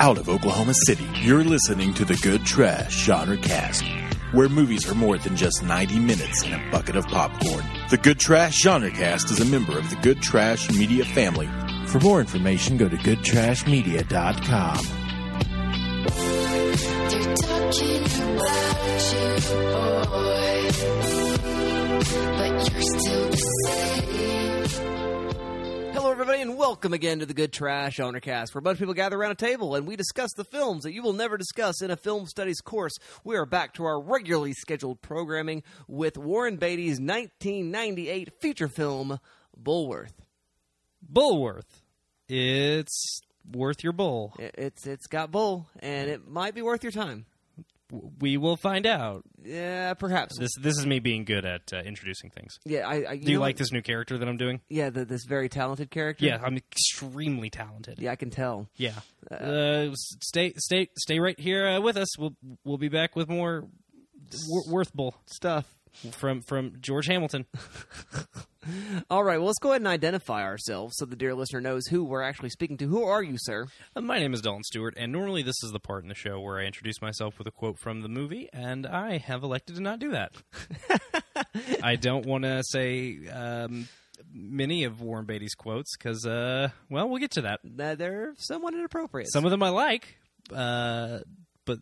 out of Oklahoma City. You're listening to the Good Trash Genre Cast, where movies are more than just 90 minutes and a bucket of popcorn. The Good Trash Genre Cast is a member of the Good Trash Media family. For more information, go to goodtrashmedia.com. You're still the same. Everybody, and welcome again to the Good Trash Genre Cast, where a bunch of people gather around a table and we discuss the films that you will never discuss in a film studies course. We are back to our regularly scheduled programming with Warren Beatty's 1998 feature film, Bulworth. Bulworth. It's worth your bull. It's it's got bull, and it might be worth your time. W- We will find out. Yeah, perhaps. This this is me being good at uh, introducing things. yeah, I, I Do you know like this new character that I'm doing? Yeah, the, this very talented character. Yeah, I'm extremely talented. yeah, I can tell. Yeah. Uh, s- stay stay stay right here uh, with us. We'll we'll be back with more wor- worth bull Stuff. From from George Hamilton. All right, well, let's go ahead and identify ourselves so the dear listener knows who we're actually speaking to. Who are you, sir? Uh, my name is Dalton Stewart, and normally this is the part in the show where I introduce myself with a quote from the movie, and I have elected to not do that. I don't want to say um, many of Warren Beatty's quotes because, uh, well, we'll get to that. That they're somewhat inappropriate. Some of them I like, uh, but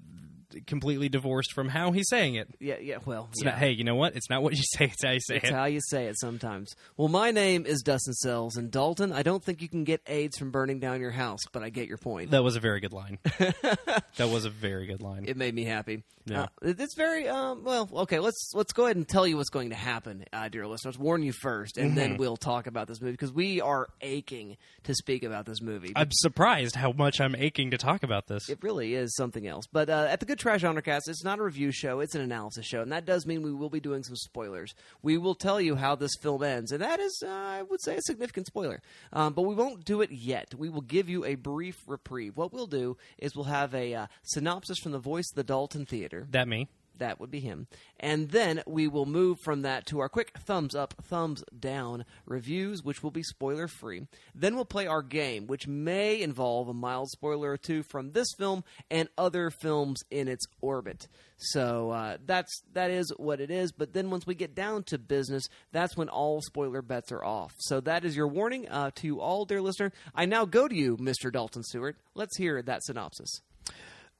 completely divorced from how he's saying it. yeah, yeah. Well, It's yeah. not, hey, you know what? It's not what you say; it's how you say it. It's it. how you say it sometimes. Well, my name is Dustin Sells, and Dalton, I don't think you can get AIDS from burning down your house, but I get your point. that was a very good line. that was a very good line. It made me happy. Yeah. Uh, it's very um, well. Okay, let's let's go ahead and tell you what's going to happen, uh, dear listeners. Warn you first, and Mm-hmm. then we'll talk about this movie because we are aching to speak about this movie. I'm surprised how much I'm aching to talk about this. It really is something else. But uh, at the Good Trash Genre Cast, it's not a review show; it's an analysis show, and that does mean we will be doing some spoilers. We will tell you how this film ends, and that is, uh, I would say, a significant spoiler. Um, but we won't do it yet. We will give you a brief reprieve. What we'll do is we'll have a uh, synopsis from the voice of the Dalton Theater. that me. That would be him. And then we will move from that to our quick thumbs up, thumbs down reviews, which will be spoiler free. Then we'll play our game, which may involve a mild spoiler or two from this film and other films in its orbit. So uh, that's that is what it is. But then once we get down to business, that's when all spoiler bets are off. So that is your warning uh, to you all, dear listener. I now go to you, Mr. Dalton Stewart. Let's hear that synopsis.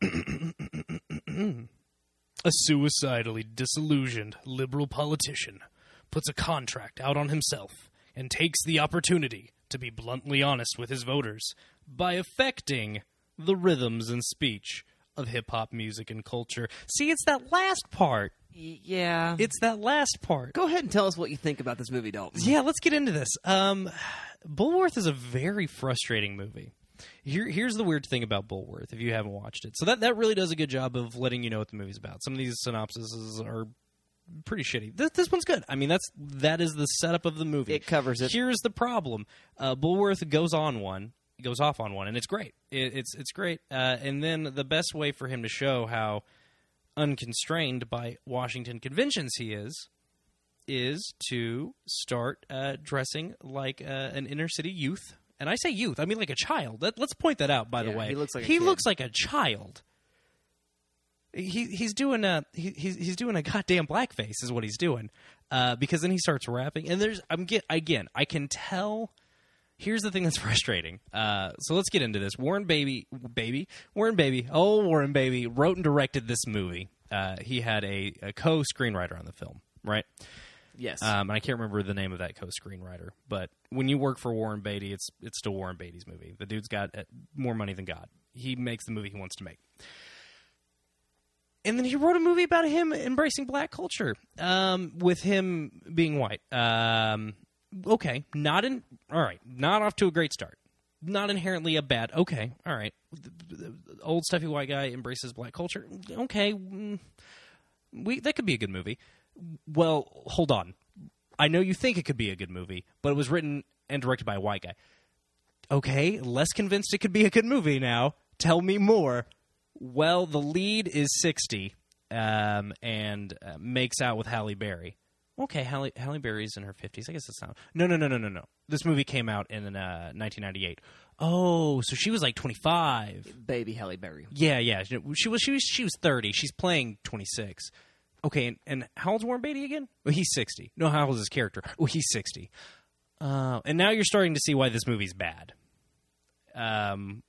A suicidally disillusioned liberal politician puts a contract out on himself and takes the opportunity to be bluntly honest with his voters by affecting the rhythms and speech of hip hop music and culture. See, it's that last part. Yeah. It's that last part. Go ahead and tell us what you think about this movie, Dalton. Yeah, let's get into this. Um, Bulworth is a very frustrating movie. Here, here's the weird thing about Bulworth. If you haven't watched it, so that that really does a good job of letting you know what the movie's about. Some of these synopses are pretty shitty. This, this one's good. I mean, that's that is the setup of the movie. It covers it. Here's the problem: uh, Bulworth goes on one, goes off on one, and it's great. It, it's it's great. Uh, and then the best way for him to show how unconstrained by Washington conventions he is is to start uh, dressing like uh, an inner city youth. And I say youth, I mean like a child. Let, let's point that out. By the Yeah, way, he looks like a he looks like a child. He he's doing a he, he's he's doing a goddamn blackface is what he's doing. Uh, because then he starts rapping, and there's I'm get again I can tell. Here's the thing that's frustrating. Uh, so let's get into this. Warren Baby, baby, Warren Baby, oh Warren Baby wrote and directed this movie. Uh, he had a, a co-screenwriter on the film, right? Yes. Um, I can't remember the name of that co-screenwriter, but when you work for Warren Beatty, it's it's still Warren Beatty's movie. The dude's got uh, more money than God. He makes the movie he wants to make. And then he wrote a movie about him embracing black culture, um, with him being white. Um, okay, not in all right, not off to a great start. Not inherently a bad. Okay, all right. The- the old stuffy white guy embraces black culture. Okay, mm, we that could be a good movie. Well, hold on. I know you think it could be a good movie, but it was written and directed by a white guy. Okay, less convinced it could be a good movie now. Tell me more. Well, the lead is 60 um, and uh, makes out with Halle Berry. Okay, Halle, Halle Berry's in her fifties. I guess that's not. No, no, no, no, no, no. This movie came out in uh, 1998. Oh, so she was like 25. Baby Halle Berry. Yeah, yeah. She she was she was she was 30. She's playing 26. Okay, and, and how old's Warren Beatty again? Well, he's 60. No, how old is his character? Well, he's 60. Uh, and now you're starting to see why this movie's bad. Um,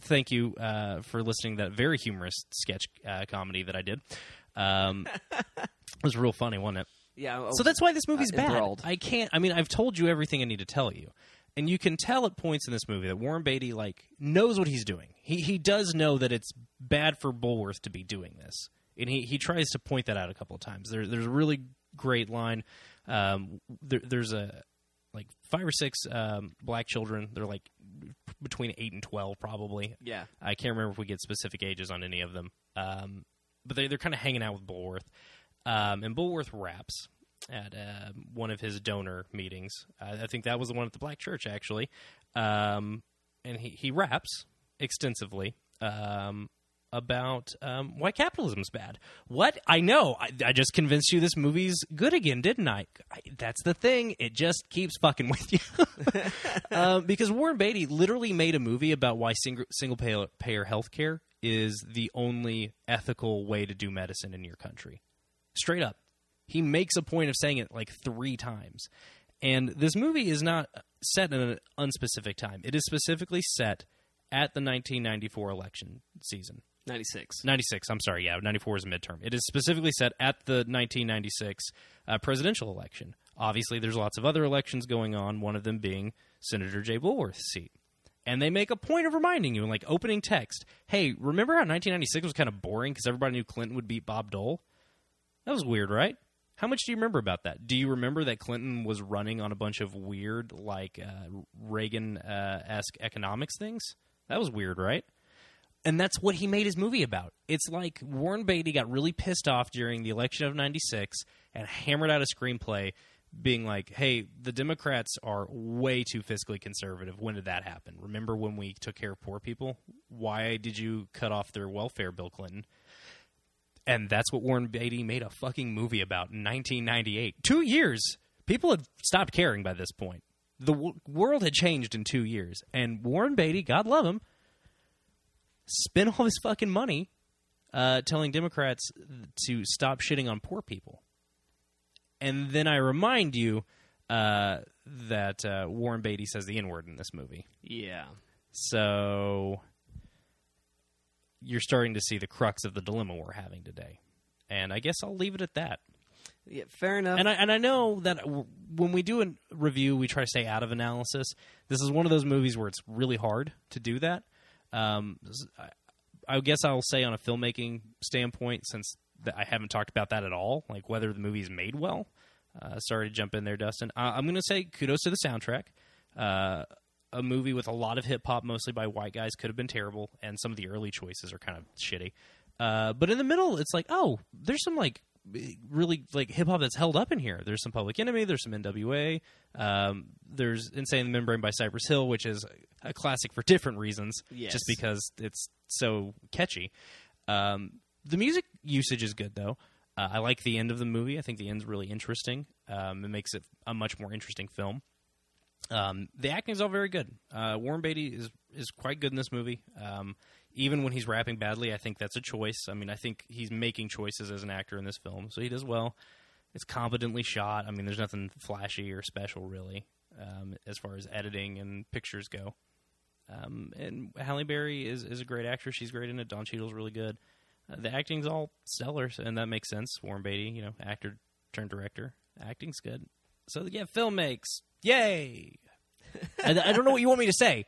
thank you uh, for listening to that very humorous sketch uh, comedy that I did. Um, it was real funny, wasn't it? Yeah. So that's why this movie's uh, bad. enthralled. I can't. I mean, I've told you everything I need to tell you, and you can tell at points in this movie that Warren Beatty like knows what he's doing. He he does know that it's bad for Bulworth to be doing this, and he he tries to point that out a couple of times. There, there's a really great line. Um, there, there's a like five or six um, black children. They're like between eight and twelve, probably. Yeah. I can't remember if we get specific ages on any of them. Um, but they, they're kind of hanging out with Bulworth. Um, and Bulworth raps at uh, one of his donor meetings. Uh, I think that was the one at the Black Church, actually. Um, and he, he raps extensively um, about um, why capitalism's bad. What? I know. I, I just convinced you this movie's good again, didn't I? I that's the thing. It just keeps fucking with you. um, because Warren Beatty literally made a movie about why single, single payer, payer health care is the only ethical way to do medicine in your country. Straight up. He makes a point of saying it like three times. And this movie is not set in an unspecific time. It is specifically set at the 1994 election season. 96. 96, I'm sorry, yeah, 94 is a midterm. It is specifically set at the 1996 uh, presidential election. Obviously, there's lots of other elections going on, one of them being Senator Jay Bulworth's seat. And they make a point of reminding you in like opening text hey, remember how 1996 was kind of boring because everybody knew Clinton would beat Bob Dole? That was weird, right? How much do you remember about that? Do you remember that Clinton was running on a bunch of weird, like uh, Reagan uh, esque economics things? That was weird, right? And that's what he made his movie about. It's like Warren Beatty got really pissed off during the election of 96 and hammered out a screenplay being like, hey, the Democrats are way too fiscally conservative. When did that happen? Remember when we took care of poor people? Why did you cut off their welfare, Bill Clinton? And that's what Warren Beatty made a fucking movie about in 1998. Two years. People had stopped caring by this point. The w- world had changed in two years. And Warren Beatty, God love him, spent all his fucking money uh, telling Democrats to stop shitting on poor people. And then I remind you uh, that uh, Warren Beatty says the N word in this movie. Yeah. So you're starting to see the crux of the dilemma we're having today. And I guess I'll leave it at that. Yeah, fair enough. And I and I know that w- when we do a review, we try to stay out of analysis. This is one of those movies where it's really hard to do that. Um, I, guess I'll say on a filmmaking standpoint, since I haven't talked about that at all, like whether the movie is made well. Uh, sorry to jump in there, Dustin. Uh, I'm going to say kudos to the soundtrack. Uh, a movie with a lot of hip hop, mostly by white guys, could have been terrible, and some of the early choices are kind of shitty. Uh, but in the middle, it's like, oh, there's some like really like hip hop that's held up in here. There's some Public Enemy, there's some NWA, um, there's Insane Membrane by Cypress Hill, which is a classic for different reasons, Yes. just because it's so catchy. Um, the music usage is good though. Uh, I like the end of the movie. I think the end's really interesting. Um, it makes it a much more interesting film. Um, the acting is all very good. Uh, Warren Beatty is is quite good in this movie. Um, even when he's rapping badly, I think that's a choice. I mean, I think he's making choices as an actor in this film, so he does well. It's competently shot. I mean, there's nothing flashy or special really um, as far as editing and pictures go. Um, and Halle Berry is, is a great actress. She's great in it. Don Cheadle's really good. Uh, the acting's all stellar, and that makes sense. Warren Beatty, you know, actor turned director. Acting's good. So yeah, film makes yay. I, I don't know what you want me to say.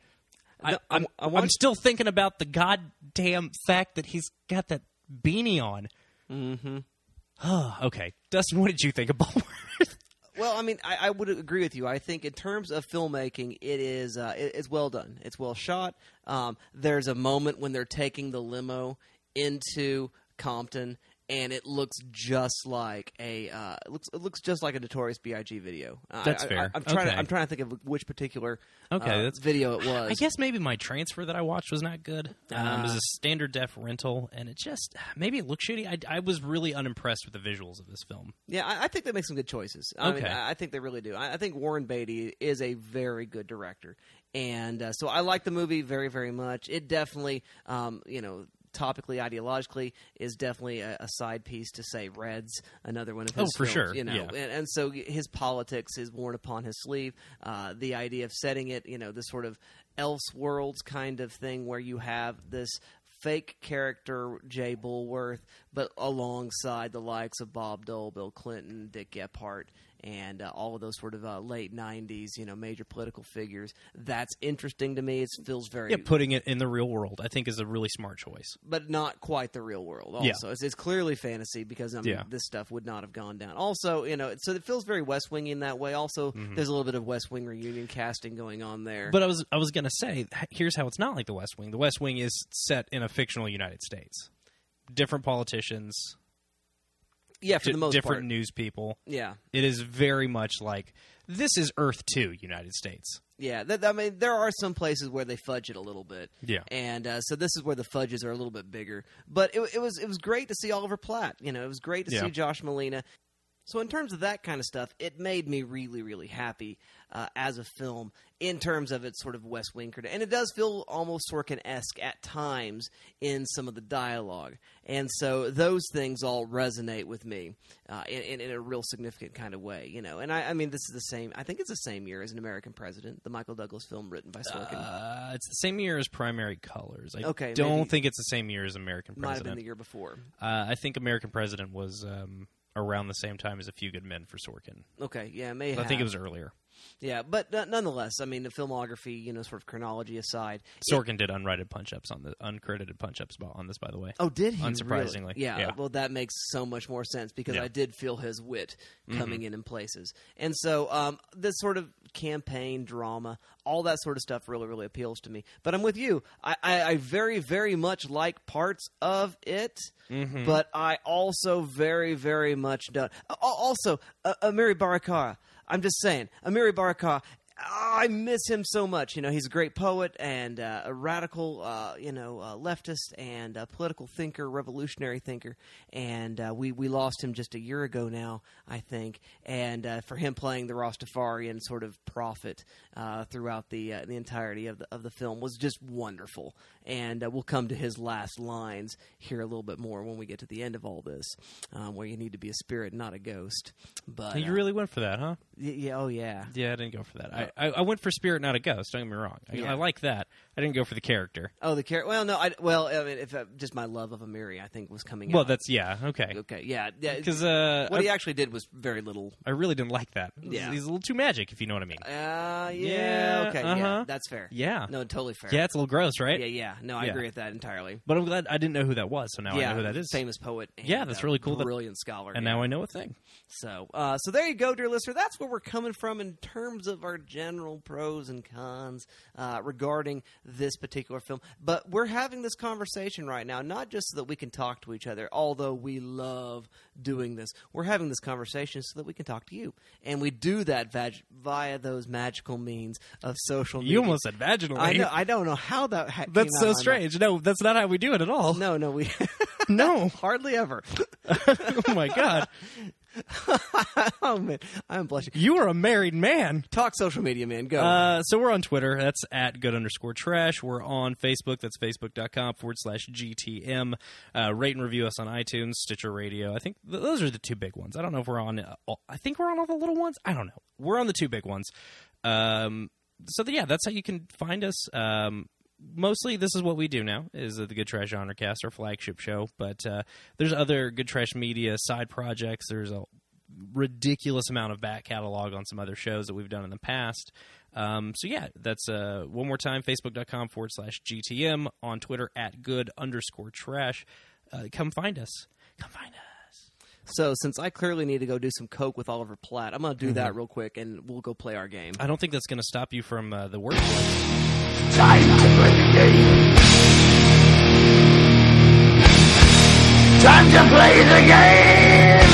I, No, I- I'm, I want- I'm still thinking about the goddamn fact that he's got that beanie on. mm-hmm. okay, Dustin, what did you think of? Well, I mean, I, I would agree with you. I think in terms of filmmaking, it is uh, it, it's well done. It's well shot. Um, there's a moment when they're taking the limo into Compton, and it looks just like a uh, it looks it looks just like a Notorious B.I.G. video. That's I, fair. I, am trying. Okay. To, I'm trying to think of which particular Okay, uh, that's- video it was. I guess maybe my transfer that I watched was not good. Um, it was Ah. a standard def rental, and it just maybe it looked shitty. I, I was really unimpressed with the visuals of this film. Yeah, I, I think they make some good choices. I mean, Okay. I I think they really do. I, I think Warren Beatty is a very good director, and uh, so I like the movie very, very much. It definitely, um, you know. Topically, ideologically, is definitely a, a side piece to say Reds, another one of his. Oh, for films, sure, You know, yeah. and, and so his politics is worn upon his sleeve. Uh, the idea of setting it, you know, this sort of else worlds kind of thing, where you have this fake character Jay Bulworth, but alongside the likes of Bob Dole, Bill Clinton, Dick Gephardt, and uh, all of those sort of uh, late '90s, you know, major political figures. That's interesting to me. It feels very, Yeah, putting it in the real world, I think, is a really smart choice. but not quite the real world. Also, Yeah. it's, it's clearly fantasy because I mean, Yeah. this stuff would not have gone down. Also, you know, so it feels very West Wing in that way. Also, there's a little bit of West Wing reunion casting going on there. Mm-hmm. But I was I was gonna say, here's how it's not like the West Wing. The West Wing is set in a fictional United States. Different politicians, yeah, for di- the most different part, news people. yeah. It is very much like this is Earth Two, United States. Yeah, th- I mean, there are some places where they fudge it a little bit. Yeah. and uh, so this is where the fudges are a little bit bigger. But it, it was it was great to see Oliver Platt. You know, it was great to Yeah. see Josh Malina. So in terms of that kind of stuff, it made me really really happy uh, as a film in terms of its sort of West Wing critic, and it does feel almost Sorkin esque at times in some of the dialogue. And so those things all resonate with me uh, in, in, a real significant kind of way, you know. And I, I mean, this is the same. I think it's the same year as an American President, the Michael Douglas film written by Sorkin. Uh, it's the same year as Primary Colors. I Okay, don't think it's the same year as American President. Might have been the year before. Uh, I think American President was um, around the same time as A Few Good Men for Sorkin. Okay, yeah, may I think it was earlier. Yeah, but uh, nonetheless, I mean, the filmography, you know, sort of chronology aside. it- Sorkin did unrated punch ups on the uncredited punch ups on this, by the way. Oh, did he? Unsurprisingly, Really? Yeah, yeah. Well, that makes so much more sense because Yeah. Mm-hmm. I did feel his wit coming in in places, and so um, this sort of campaign drama, all that sort of stuff, really, really appeals to me. But I'm with you. I, I, I very, very much like parts of it, Mm-hmm. but I also very, very much don't. Uh, also, uh, Amiri Baraka. I'm just saying, Amiri Baraka. I miss him so much. You know, he's a great poet and uh, a radical, uh, you know, uh, leftist and a political thinker, revolutionary thinker. And uh, we we lost him just a year ago now, I think. And uh, for him playing the Rastafarian sort of prophet uh, throughout the the entirety of the of the film was just wonderful. And uh, we'll come to his last lines here a little bit more when we get to the end of all this, um, where you need to be a spirit, not a ghost. But you uh, really went for that, huh? y- yeah, oh yeah. Yeah, I didn't go for that. I, I, I went for Spirit, not a ghost. Don't get me wrong. I, Yeah. I like that. I didn't go for the character. Oh, the character. Well, no. I, well, I mean, if uh, just my love of Amiri, I think was coming. Well, out. that's yeah, okay. okay. Yeah, yeah. Because uh, what I, he actually did was very little. I really didn't like that. Yeah. he's a little too magic, if you know what I mean. Uh, yeah. Yeah, okay. Yeah, uh-huh. that's fair. Yeah. No, totally fair. Yeah, it's a little gross, right? Yeah. Yeah. No, I Yeah. agree with that entirely. But I'm glad I didn't know who that was, so now yeah, I know who that is. Famous poet. And, Yeah, that's really cool that- Brilliant scholar. and yeah. now I know a thing. So, uh, so there you go, dear listener. That's where we're coming from in terms of our general pros and cons uh, regarding this particular film. But we're having this conversation right now, not just so that we can talk to each other, although we love doing this. We're having this conversation so that we can talk to you, and we do that vag- via those magical means of social media. You almost said vaginally. I know. I don't know how that. Ha- That's so strange. No, that's not how we do it at all. No, no, we No. hardly ever. oh my god. oh man, I'm blushing. You are a married man. Talk social media, man. Go. Uh, so we're on Twitter. That's at good underscore trash. We're on Facebook. That's facebook.com forward slash GTM. Uh, rate and review us on iTunes, Stitcher Radio. I think th- those are the two big ones. I don't know if we're on, uh, all- I think we're on all the little ones. I don't know. We're on the two big ones. Um, so yeah, that's how you can find us. Um, mostly this is what we do now is the good trash genre cast our flagship show. But uh, there's other good trash media side projects. There's a ridiculous amount of back catalog on some other shows that we've done in the past. Um, so yeah that's uh, one more time facebook.com forward slash gtm on twitter at good underscore trash. Uh, come find us. Come find us. So, since I clearly need to go do some coke with Oliver Platt, I'm going to do that real quick, and we'll go play our game. i don't think that's going to stop you from uh, the work Time to play the game. Time to play the game!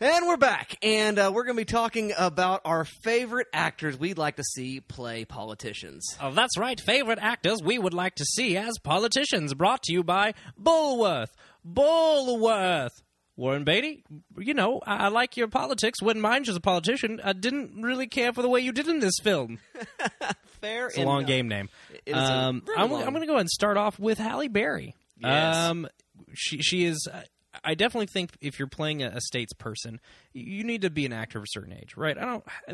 And we're back, and uh, we're going to be talking about our favorite actors we'd like to see play politicians. Oh, that's right. Favorite actors we would like to see as politicians. Brought to you by Bulworth. Bulworth. Warren Beatty, you know, I, I like your politics. Wouldn't mind you as a politician. I didn't really care for the way you did in this film. Fair It's a long game name. It is Um, really I'm, I'm going to go ahead and start off with Halle Berry. Yes. Um, she she is. I definitely think if you're playing a, a states person, you need to be an actor of a certain age, right? I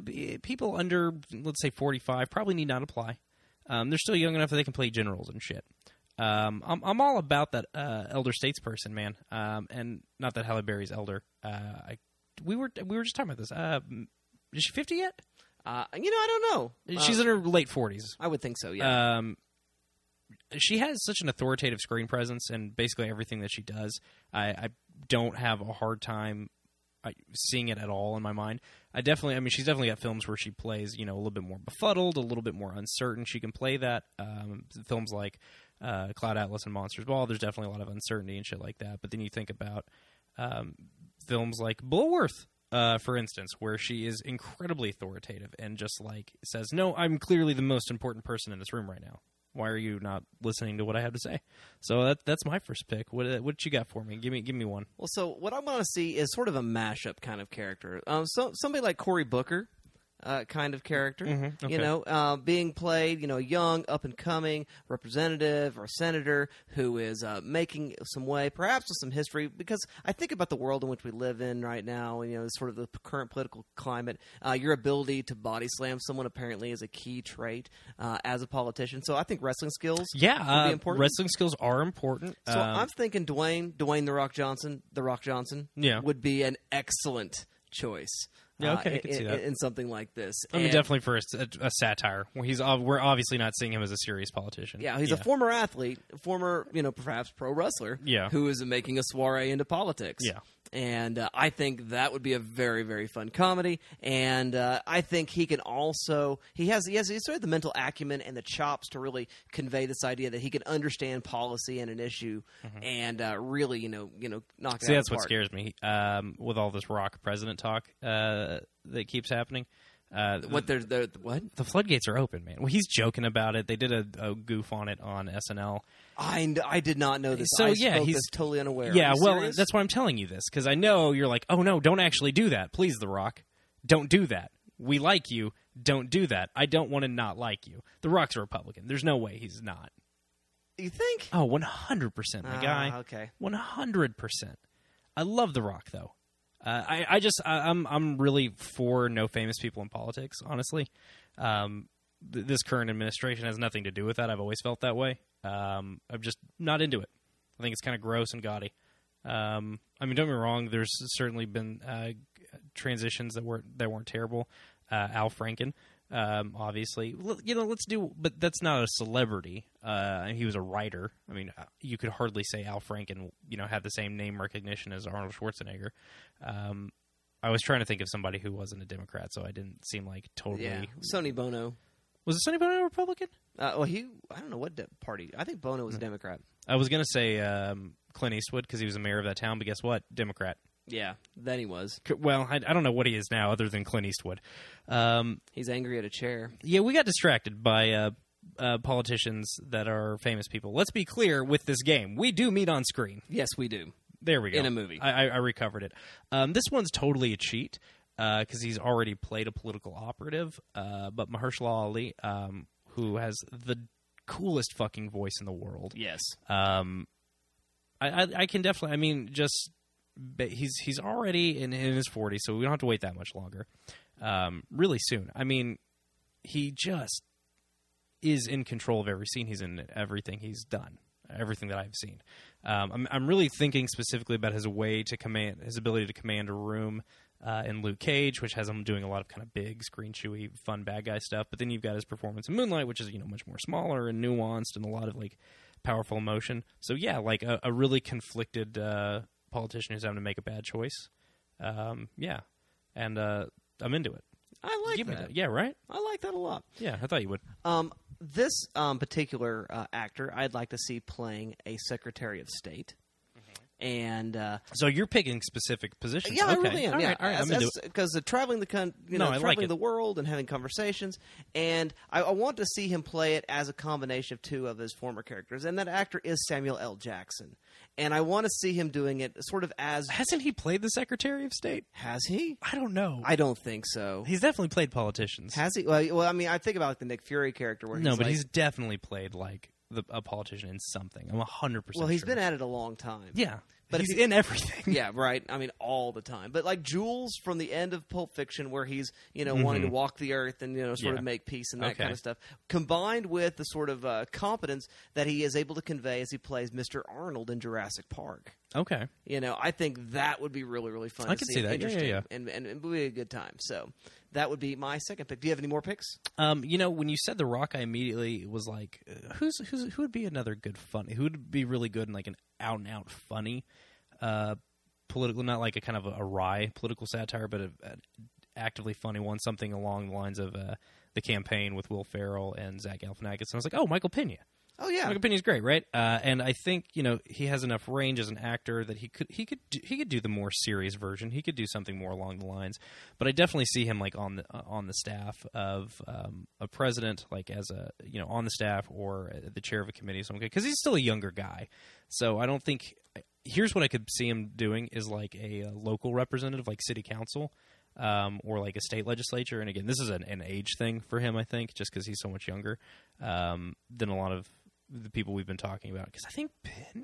don't. People under let's say 45 probably need not apply. Um, they're still young enough that they can play generals and shit. Um, I'm I'm all about that uh, elder statesperson, man. Um, and not that Halle Berry's elder. Uh, I we were we were just talking about this. Uh, is she 50 yet? Uh, you know, I don't know. She's Uh, in her late 40s. I would think so. Yeah. Um, she has such an authoritative screen presence, and basically everything that she does, I, I don't have a hard time I, seeing it at all in my mind. I definitely, I mean, she's definitely got films where she plays, you know, a little bit more befuddled, a little bit more uncertain. She can play that. Um, films like uh, Cloud Atlas and Monsters Ball, there's definitely a lot of uncertainty and shit like that. But then you think about um, films like Bulworth, uh, for instance, where she is incredibly authoritative and just like says, "No, I'm clearly the most important person in this room right now. Why are you not listening to what I have to say?" So that that's my first pick. What what you got for me? Give me give me one. Well, so what I want to see is sort of a mashup kind of character. Um, so somebody like Cory Booker, uh, kind of character. Mhm, okay. You know, uh, being played, you know, a young, up and coming representative or senator who is uh, making some way, perhaps with some history. Because I think about the world in which we live in right now. and You know, sort of the current political climate. Uh, your ability to body slam someone apparently is a key trait uh, as a politician. So I think wrestling skills. Yeah, would be uh, important. wrestling skills are important. So I'm thinking Dwayne, Dwayne the Rock Johnson, the Rock Johnson, Yeah. would be an excellent choice. Yeah, uh, okay, I in, see that. in something like this. I mean, And- definitely for a, a satire. He's we're obviously not seeing him as a serious politician. Yeah, he's a former athlete, former, you know, perhaps pro wrestler. Yeah. who is making a soiree into politics. Yeah. and uh, I think that would be a very, very fun comedy. And uh, I think he can also he has he has he's sort of the mental acumen and the chops to really convey this idea that he can understand policy and an issue and uh, really, you know, you know, knock it Mm-hmm. See, that's what scares me um, with all this rock president talk uh, that keeps happening. Uh, What they're, they're what? the floodgates are open, man. Well, he's joking about it. They did a, a goof on it on SNL. I, I did not know this. So, I yeah, he's- totally unaware. Yeah, well, serious? that's why I'm telling you this because I know you're like, oh no, don't actually do that, please, The Rock, don't do that. We like you, don't do that. I don't want to not like you. The Rock's a Republican. There's no way he's not. you think. Oh, 100 percent, my Ah, guy. okay. 100 percent. I love The Rock though. Uh, I, I just I, I'm I'm really for no famous people in politics. Honestly, um, th- this current administration has nothing to do with that. I've always felt that way. Um, I'm just not into it. I think it's kind of gross and gaudy. Um, I mean, don't get me wrong. There's certainly been uh, transitions that weren't that weren't terrible. Uh, Al Franken, um, obviously, you know, let's do. But that's not a celebrity. Uh, he was a writer. I mean, uh, you could hardly say Al Franken, you know, had the same name recognition as Arnold Schwarzenegger. Um, I was trying to think of somebody who wasn't a Democrat, so I didn't seem like totally. Yeah, Sonny Bono. Was it Sonny Bono a Republican? Uh, well, he I don't know what de- party. I think Bono was a Democrat. I was gonna say um, Clint Eastwood because he was a mayor of that town, but guess what? Democrat. Yeah, then he was. Well, I, I don't know what he is now, other than Clint Eastwood. Um, He's angry at a chair. yeah, we got distracted by uh, uh, politicians that are famous people. Let's be clear with this game: we do meet on screen. Yes, we do. There we go. In a movie. I, I, I recovered it. Um, this one's totally a cheat because he's already played a political operative. Uh, but Mahershala Ali, um, who has the coolest fucking voice in the world, Yes. um, I, I, I can definitely. I mean, just but he's he's already in, in his 40s, so we don't have to wait that much longer. Um, really soon. I mean, he just is in control of every scene he's in, everything he's done, everything that I've seen. Um, I'm I'm really thinking specifically about his way to command, his ability to command a room. Uh, in Luke Cage, which has him doing a lot of kind of big, screen chewy, fun bad guy stuff, but then you've got his performance in Moonlight, which is you know much more smaller and nuanced and a lot of like powerful emotion. So yeah, like a, a really conflicted uh, politician who's having to make a bad choice. Um, yeah, and uh, I'm into it. I like Give me that. that. Yeah, right. I like that a lot. Yeah, I thought you would. Um, this um, particular uh, actor, I'd like to see playing a Secretary of State. And uh, So you're picking specific positions. yeah, I really am. All yeah, right, all right, I'm into it. because the traveling the con- you No, know I traveling it. the world and having conversations, and I, I want to see him play it as a combination of two of his former characters, and that actor is Samuel L. Jackson, and I want to see him doing it sort of as Hasn't he played the Secretary of State? has he? I don't know. I don't think so. he's definitely played politicians. Has he? Well, well, I mean, I think about like the Nick Fury character where no, but like- he's definitely played like the, a politician in something. I'm hundred percent. well, he's sure. been at it a long time. yeah, But he's you- in everything. yeah, right. I mean, all the time. But like Jules from the end of Pulp Fiction, where he's you know wanting to walk the earth and you know sort Yeah. of make peace and that Okay. kind of stuff, combined with the sort of uh, competence that he is able to convey as he plays Mr. Arnold in Jurassic Park. Okay. You know, I think that would be really, really fun. I could see, see and that. Yeah, yeah, interesting, yeah. And, and it would be a good time. So that would be my second pick. Do you have any more picks? Um, you know, when you said The Rock, I immediately was like, uh, who's who's who would be another good funny? Who would be really good in like an out and out funny, uh, political, not like a kind of a, a wry political satire, but a, a actively funny one, something along the lines of uh, the campaign with Will Ferrell and Zach Galifianakis. And I was like, oh, Michael Pena. Oh yeah, Michael Pena's great, right? Uh, and I think you know he has enough range as an actor that he could he could do, he could do the more serious version. He could do something more along the lines. But I definitely see him like on the uh, on the staff of um, a president, like as a you know on the staff or uh, the chair of a committee, something because he's still a younger guy. So I don't think. Here's what I could see him doing is like a, uh local representative, like city council. Um, or like a state legislature, and again, this is an, an age thing for him, I think, just because he's so much younger um, than a lot of the people we've been talking about because I think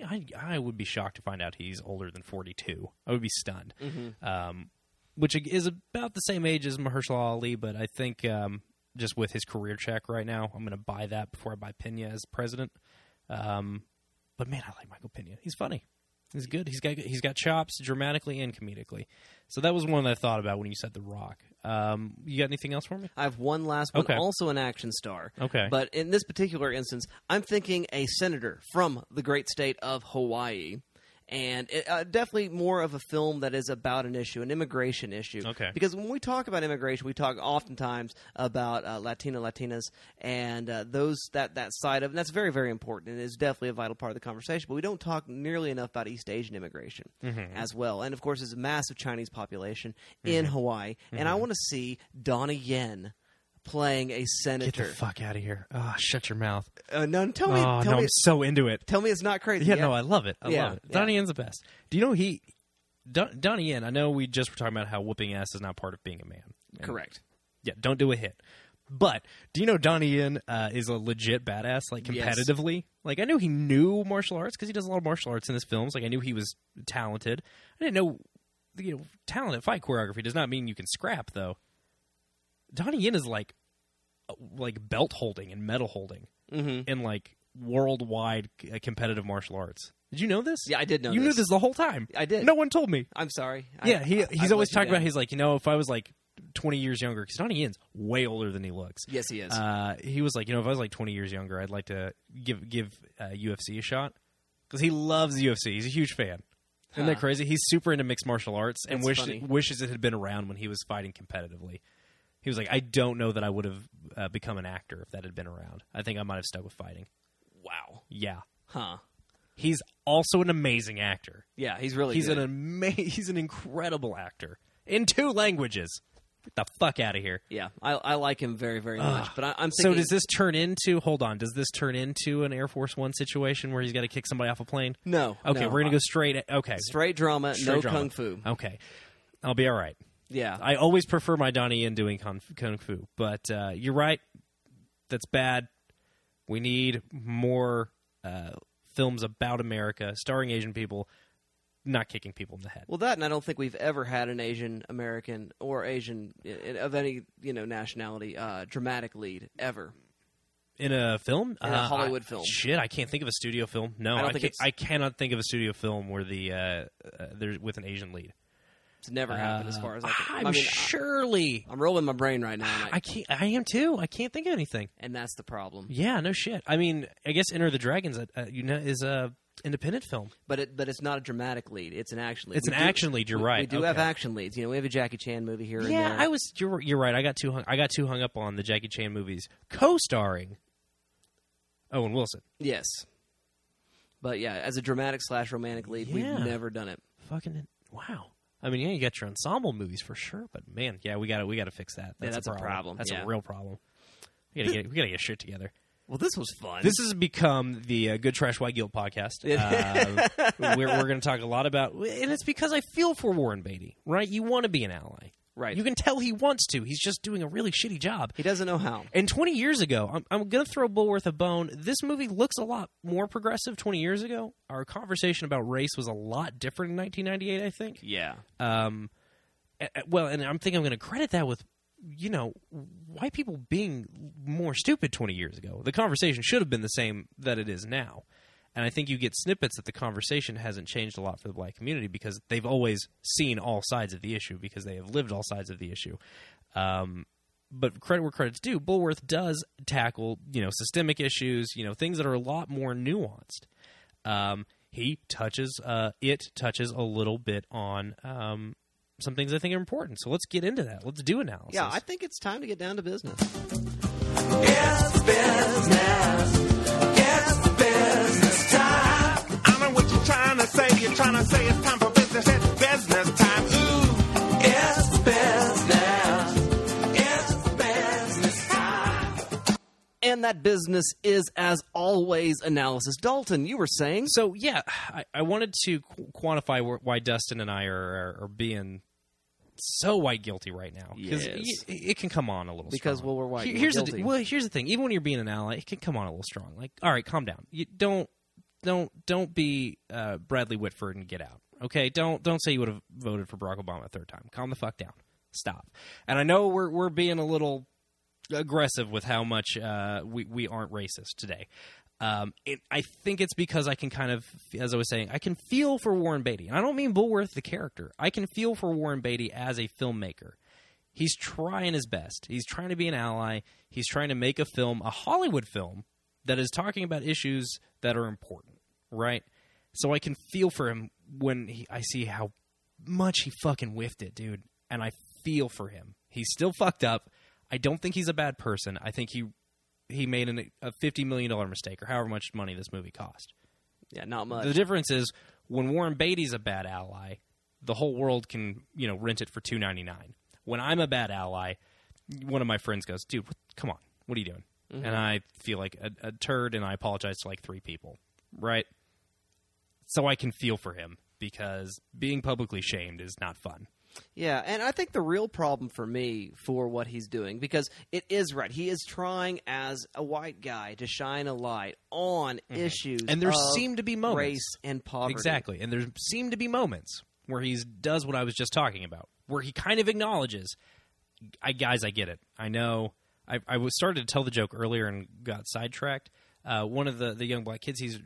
I, I would be shocked to find out he's older than 42. I would be stunned. Um, which is about the same age as Mahershala Ali, but I think um, just with his career check right now, I'm going to buy that before I buy Pena as president. Um, but man, I like Michael Pena. He's funny. He's good. He's got he's got chops dramatically and comedically. So that was one that I thought about when you said The Rock. Um, you got anything else for me? I have one last one, Okay. also an action star. Okay. But in this particular instance, I'm thinking a senator from the great state of Hawaii. And it, uh, definitely more of a film that is about an issue, an immigration issue. Okay. Because when we talk about immigration, we talk oftentimes about uh, Latino, Latinas, and uh, those that that side of, and that's very, very important, and is definitely a vital part of the conversation. But we don't talk nearly enough about East Asian immigration as well. And of course, there's a massive Chinese population in Hawaii, and I want to see Donnie Yen playing a senator. Get the fuck out of here! Oh, shut your mouth. Uh, no, tell me, oh tell no, me, I'm so into it. tell me it's not crazy. Yeah, no, I love it. I Yeah, love it. yeah. Donnie Yen's the best. Do you know he Don, Donnie Yen? I know we just were talking about how whooping ass is not part of being a man. And, correct. Yeah, don't do a hit. But do you know Donnie Yen uh, is a legit badass, like Yes. competitively? Like I knew he knew martial arts because he does a lot of martial arts in his films. Like I knew he was talented. I didn't know, you know, talent at fight choreography does not mean you can scrap though. Donnie Yen is like, uh, like belt holding and medal holding Mm-hmm. in like worldwide uh, competitive martial arts. Did you know this? Yeah, I did know You knew this. this the whole time. I did. No one told me. I'm sorry. I- Yeah, he I- he's I always talking about. He's like, you know, if I was like 20 years younger, because Donnie Yen's way older than he looks. Yes, he is. Uh, he was like, you know, if I was like 20 years younger, I'd like to give give uh, UFC a shot because he loves UFC. He's a huge fan. Isn't that crazy? He's super into mixed martial arts and wish, wishes it had been around when he was fighting competitively. He was like, I don't know that I would have uh, become an actor if that had been around. I think I might have stuck with fighting. wow. Yeah, Huh. he's also an amazing actor. Yeah, he's really. He's good. an ama- he's an incredible actor in two languages. Get the fuck out of here. Yeah, I, I like him very, very much. But I, I'm So does this turn into? Hold on. Does this turn into an Air Force One situation where he's got to kick somebody off a plane? No. Okay, no. we're gonna go straight. Okay, straight drama, Straight no drama. kung fu. Okay, I'll be all right. Yeah. I always prefer my Donnie Yen doing kung, kung fu, but uh, you're right. That's bad. We need more uh, films about America starring Asian people, not kicking people in the head. Well, that, and I don't think we've ever had an Asian American or Asian of any you know nationality uh, dramatic lead ever. in a film, In a Uh, Hollywood I- film. Shit, I can't think of a studio film. No, I I, don't think can't- I cannot think of a studio film where the uh, uh, there's with an Asian lead. It's never happened as far as I can. I'm I mean, surely. I, am rolling my brain right now, and, I, I can't. I am too. I can't think of anything. and that's the problem. Yeah, no shit. I mean, I guess Enter the Dragons uh, uh, you know, is a independent film. But it, but it's not a dramatic lead. It's an action lead. It's an action lead, you're we- right. We do have Okay. action leads. You know, we have a Jackie Chan movie here. and Yeah, there. I was. You're, you're right. I got too. Hung, I got too hung up on the Jackie Chan movies co-starring Owen Wilson. Yes. But yeah, as a dramatic slash romantic lead, Yeah. we've never done it. Fucking wow. I mean, yeah, you got your ensemble movies for sure, but man, yeah, we got to we got to fix that. That's, that's a problem, That's yeah. a real problem. We gotta get we gotta get shit together. Well, this was fun. This has become the uh, Good Trash White Guilt podcast. Uh, we're we're going to talk a lot about, and it's because I feel for Warren Beatty, right? You want to be an ally, Right. You can tell he wants to. He's just doing a really shitty job. he doesn't know how. And 20 years ago, I'm, I'm going to throw Bulworth a bone. This movie looks a lot more progressive 20 years ago. Our conversation about race was a lot different in 1998, I think. Yeah. Um, well, and I'm thinking I'm going to credit that with, you know, white people being more stupid 20 years ago. The conversation should have been the same that it is now. And I think you get snippets that the conversation hasn't changed a lot for the black community because they've always seen all sides of the issue because they have lived all sides of the issue. Um, but credit where credit's due, Bulworth does tackle you know systemic issues, you know things that are a lot more nuanced. Um, he touches uh, it touches a little bit on um, some things I think are important. So let's get into that. Let's do analysis. Yeah, I think it's time to get down to business. I trying to say. You're trying to say it's time for business. It's business time. Ooh, it's business. It's business time. And that business is, as always, analysis. Dalton, you were saying. So yeah, I, I wanted to qu- quantify wh- why Dustin and I are, are, are being so white guilty right now because Yes. it, it can come on a little Because, strong. well, we're white, Here- we're the guilty. well, here's the thing. Even when you're being an ally, it can come on a little strong. Like, all right, calm down. You don't don't don't be uh, Bradley Whitford and get out. Okay, don't don't say you would have voted for Barack Obama a third time. Calm the fuck down. Stop. And I know we're we're being a little aggressive with how much uh, we we aren't racist today. Um, it, I think it's because I can kind of, as I was saying, I can feel for Warren Beatty, and I don't mean Bulworth the character. I can feel for Warren Beatty as a filmmaker. He's trying his best. He's trying to be an ally. He's trying to make a film, a Hollywood film, that is talking about issues that are important, right? So I can feel for him when he, I see how much he fucking whiffed it, dude. And I feel for him. He's still fucked up. I don't think he's a bad person. I think he he made an, a fifty million dollar mistake, or however much money this movie cost. Yeah, not much. The difference is when Warren Beatty's a bad ally, the whole world can you know rent it for two ninety nine. When I'm a bad ally, one of my friends goes, "Dude, what, come on, what are you doing?" And I feel like a, a turd, and I apologize to like three people, right? So I can feel for him because being publicly shamed is not fun. Yeah, and I think the real problem for me for what he's doing because it is right. He is trying as a white guy to shine a light on issues, Mm-hmm. And there seem to be moments. race and poverty. Exactly. And there seem to be moments where he does what I was just talking about, where he kind of acknowledges, I guys, I get it. I know. I, I was started to tell the joke earlier and got sidetracked. Uh, one of the, the young black kids he's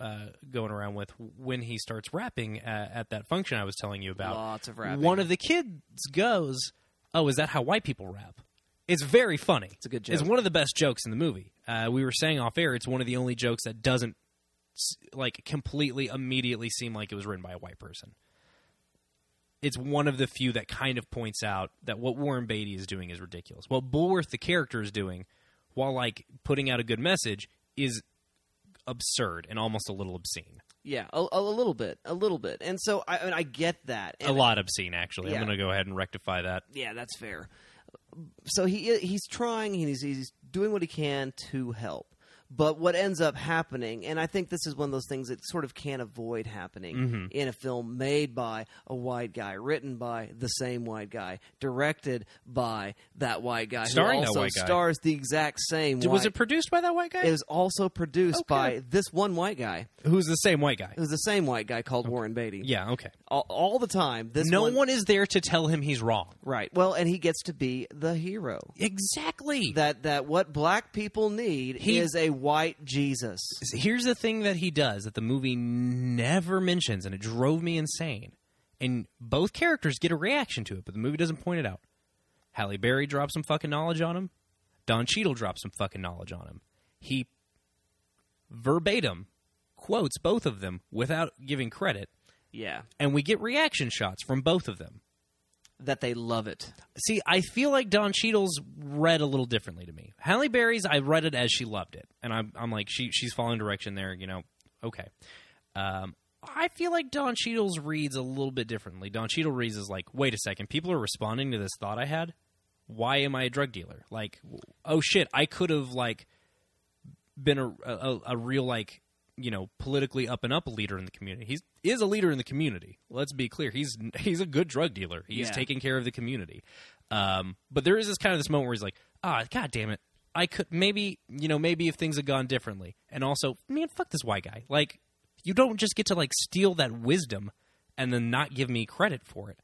uh, going around with when he starts rapping uh, at that function I was telling you about. Lots of rapping. One of the kids goes, "Oh, is that how white people rap?" It's very funny. It's a good joke. It's one of the best jokes in the movie. Uh, we were saying off air, it's one of the only jokes that doesn't like completely immediately seem like it was written by a white person. It's one of the few that kind of points out that what Warren Beatty is doing is ridiculous. What Bulworth the character is doing, while like putting out a good message, is absurd and almost a little obscene. Yeah, a, a little bit, a little bit, and so I, and I get that. a And- lot obscene, actually. Yeah. I'm going to go ahead and rectify that. Yeah, that's fair. So he he's trying. He's he's doing what he can to help. But what ends up happening, and I think this is one of those things that sort of can't avoid happening Mm-hmm. in a film made by a white guy, written by the same white guy, directed by that white guy, Starring who that also white guy. stars the exact same. Was it produced by that white guy? It was also produced Okay. by this one white guy. Who's the same white guy? Was the same white guy called Warren Beatty. Yeah, okay. all, all the time. This no one, one is there to tell him he's wrong. right. Well, and he gets to be the hero. Exactly. that that what black people need He- is a white Jesus. Here's the thing that he does that the movie never mentions, and it drove me insane. And both characters get a reaction to it, but the movie doesn't point it out. Halle Berry drops some fucking knowledge on him. Don Cheadle drops some fucking knowledge on him. He verbatim quotes both of them without giving credit, Yeah, and we get reaction shots from both of them. That they love it. See, I feel like Don Cheadle's read a little differently to me. Halle Berry's, I read it as she loved it, and I'm, I'm like, she she's following direction there. You know, okay. Um, I feel like Don Cheadle's reads a little bit differently. Don Cheadle reads is like, wait a second, people are responding to this thought I had. Why am I a drug dealer? Like, oh shit, I could have like been a, a a real like you know politically up and up leader in the community. He's is a leader in the community. Let's be clear. He's he's a good drug dealer. He's Yeah. taking care of the community. Um, but there is this kind of this moment where he's like, ah, god damn it. I could maybe you know maybe if things had gone differently, and also man, fuck this white guy. Like you don't just get to like steal that wisdom and then not give me credit for it.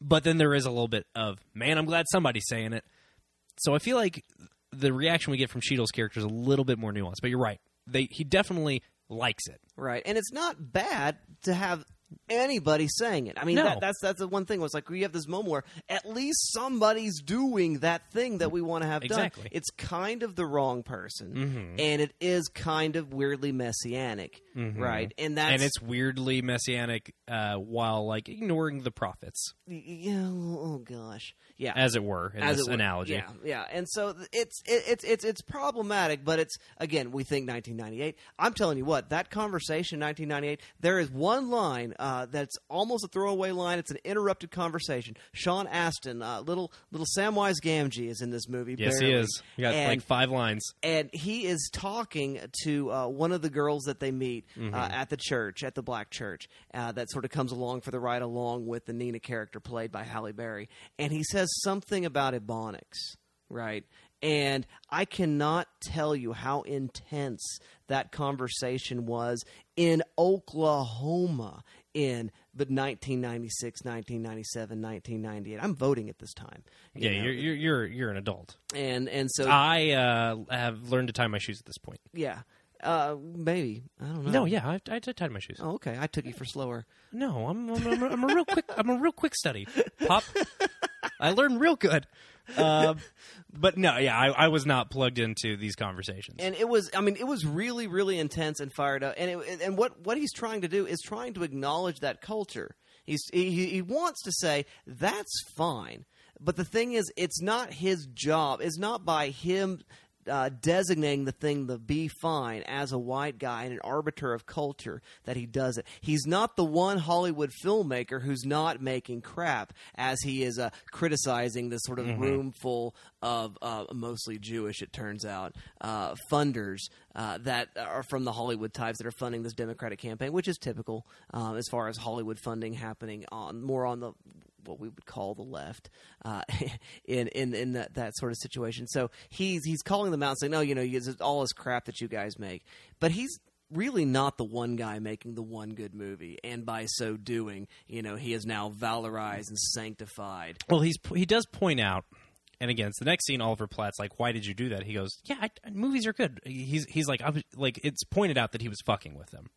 But then there is a little bit of man, I'm glad somebody's saying it. So I feel like the reaction we get from Cheadle's character is a little bit more nuanced. But you're right; they he definitely likes it. Right, and it's not bad to have anybody saying it. I mean, No. that, that's that's the one thing. Was like we have this moment where at least somebody's doing that thing that we want to have Exactly. done. It's kind of the wrong person, Mhm. and it is kind of weirdly messianic, right? And that's and it's weirdly messianic uh, while like ignoring the prophets, yeah. Oh gosh, yeah. as it were, in as this it would- analogy. Yeah, yeah, and so it's it, it's it's it's problematic, but it's again we think 1998. I'm telling you what, that conversation 1998. There is one line uh, that's almost a throwaway line. It's an interrupted conversation. Sean Astin, uh, little little Samwise Gamgee, is in this movie. Yes, he barely. is. He got And- like five lines. and he is talking to uh, one of the girls that they meet Mm-hmm. uh, at the church, at the black church, uh, that sort of comes along for the ride along with the Nina character played by Halle Berry. And he says something about Ebonics, right? And I cannot tell you how intense that conversation was in Oklahoma in the 1996, 1997, 1998. I'm voting at this time. you Yeah, know? you're, you're you're you're an adult. and and so I uh, have learned to tie my shoes at this point. yeah, uh, maybe I don't know. No, yeah, I, I tied my shoes. Oh, okay. I took you for slower. No, I'm I'm, I'm, a- I'm a real quick I'm a real quick study. Pop, I learned real good. Um, but no, yeah, I, I was not plugged into these conversations. And it was, I mean, it was really, really intense and fired up. And it, and what what he's trying to do is trying to acknowledge that culture. He's he, he wants to say that's fine, but the thing is, it's not his job. It's not by him. Uh, designating the thing the be fine as a white guy and an arbiter of culture that he does it. He's not the one Hollywood filmmaker who's not making crap as he is uh, criticizing this sort of room full of uh, mostly Jewish, it turns out, uh, funders uh, that are from the Hollywood types that are funding this Democratic campaign, which is typical um, as far as Hollywood funding happening on more on the what we would call the left uh, in in in that, that sort of situation. So he's he's calling them out, saying, "No, you know, all this crap that you guys make," but he's really not the one guy making the one good movie, and by so doing, you know, he is now valorized and sanctified. well, he's he does point out, and again, it's the next scene. Oliver Platt's like, "Why did you do that?" He goes, "Yeah, I, movies are good." He's he's like, I was, like it's pointed out that he was fucking with them.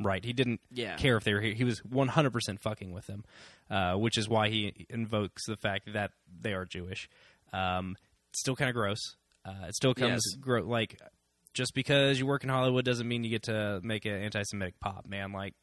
Right, he didn't Yeah. care if they were here. He was one hundred percent fucking with them, uh, which is why he invokes the fact that they are Jewish. Um, still kind of gross. Uh, it still comes Yes. gro- like just because you work in Hollywood doesn't mean you get to make an anti-Semitic pop, man. Like,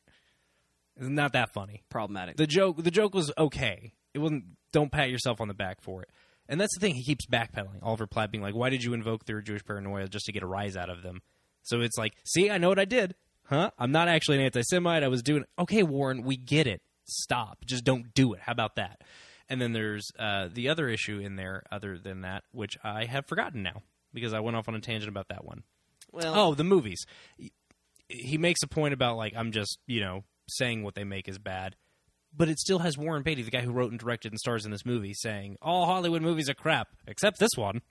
it's not that funny. Problematic. The joke, the joke was okay. It wasn't. Don't pat yourself on the back for it. And that's the thing. He keeps backpedaling. Oliver Platt being like, "Why did you invoke their Jewish paranoia just to get a rise out of them?" So it's like, "See, I know what I did, huh? I'm not actually an anti-Semite. I was doing okay, Warren. We get it. Stop. Just don't do it. How about that?" And then there's uh, the other issue in there, other than that, which I have forgotten now because I went off on a tangent about that one. well, Oh, the movies. He makes a point about like I'm just you know saying what they make is bad, but it still has Warren Beatty, the guy who wrote and directed and stars in this movie, saying all Hollywood movies are crap except this one.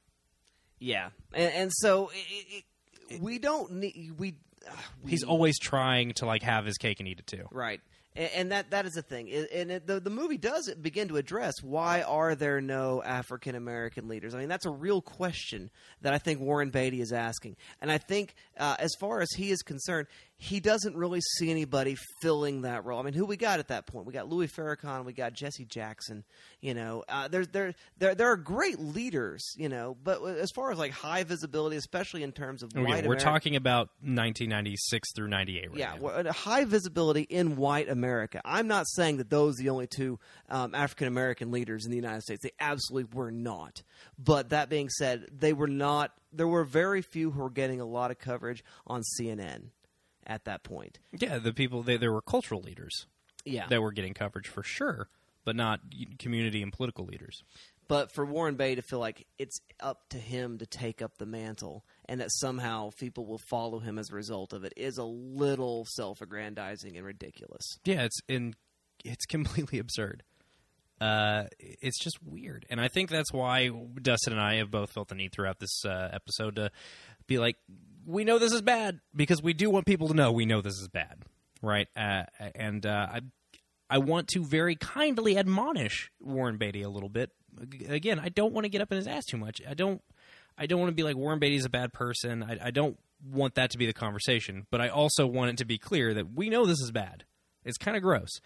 yeah, and, and so it, it, we don't need we. We He's always trying to like have his cake and eat it too. Right. And, and that that is the thing. And it, the the movie does begin to address why are there no African American leaders? I mean, that's a real question that I think Warren Beatty is asking. And I think, uh, as far as he is concerned, he doesn't really see anybody filling that role. I mean, who we got at that point? We got Louis Farrakhan, we got Jesse Jackson. You know, uh, there's there there there are great leaders. You know, but as far as like high visibility, especially in terms of Okay, white we're Ameri- talking about 1996 through 98 right yeah, now. uh, high visibility in white America. I'm not saying that those are the only two um, African American leaders in the United States. They absolutely were not. But that being said, they were not. There were very few who were getting a lot of coverage on CNN at that point. Yeah, the people they there were cultural leaders Yeah. that were getting coverage for sure, but not community and political leaders. But for Warren Beatty to feel like it's up to him to take up the mantle and that somehow people will follow him as a result of it is a little self aggrandizing and ridiculous. Yeah, it's in it's completely absurd. Uh, it's just weird, and I think that's why Dustin and I have both felt the need throughout this uh, episode to be like, we know this is bad because we do want people to know we know this is bad, right? Uh, and uh, I I want to very kindly admonish Warren Beatty a little bit. Again, I don't want to get up in his ass too much. I don't. I don't want to be like Warren Beatty's a bad person. I, I don't want that to be the conversation. But I also want it to be clear that we know this is bad. It's kind of gross,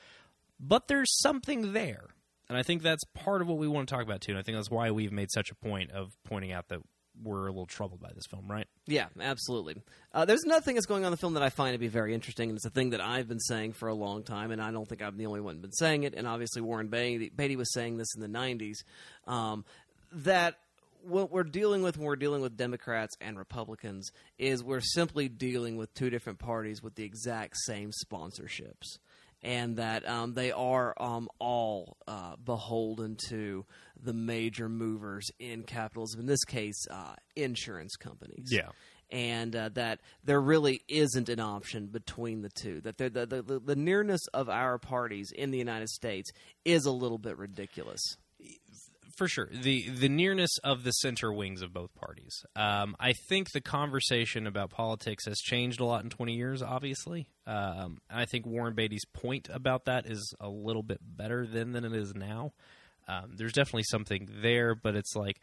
but there's something there, and I think that's part of what we want to talk about too. And I think that's why we've made such a point of pointing out that we're a little troubled by this film, right? Yeah, absolutely. Uh, there's another thing that's going on in the film that I find to be very interesting, and it's a thing that I've been saying for a long time, and I don't think I'm the only one been saying it. And obviously, Warren Beatty, was saying this in the '90s um, that what we're dealing with when we're dealing with Democrats and Republicans is we're simply dealing with two different parties with the exact same sponsorships. And that um, they are um, all uh, beholden to the major movers in capitalism. In this case, uh, insurance companies Yeah. and uh, that there really isn't an option between the two. That the, the, the, the nearness of our parties in the United States is a little bit ridiculous. For sure the the nearness of the center wings of both parties. Um, I think the conversation about politics has changed a lot in 20 years. Obviously, um, I think Warren Beatty's point about that is a little bit better then than it is now. Um, there's definitely something there, but it's like.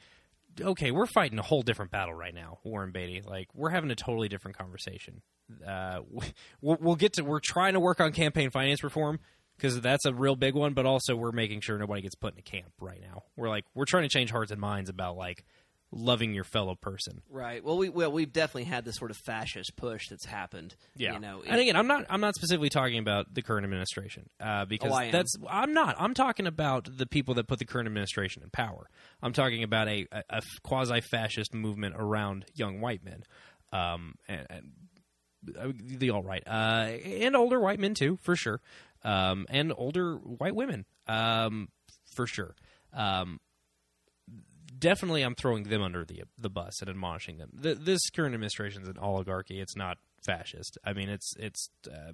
Okay, we're fighting a whole different battle right now, Warren Beatty. Like we're having a totally different conversation. Uh, we'll, we'll get to. We're trying to work on campaign finance reform because that's a real big one. But also, we're making sure nobody gets put in a camp right now. We're like we're trying to change hearts and minds about like loving your fellow person. Right. Well, we well we've definitely had this sort of fascist push that's happened. Yeah. You know. and again, I'm not I'm not specifically talking about the current administration uh, because Oh, that's I'm not. I'm talking about the people that put the current administration in power. I'm talking about a, a, a quasi fascist movement around young white men. Um, and, and uh, the alt right, uh, and older white men too, for sure, um, and older white women, um, for sure. Um, definitely, I'm throwing them under the the bus and admonishing them. The, this current administration is an oligarchy. It's not fascist. I mean, it's it's uh,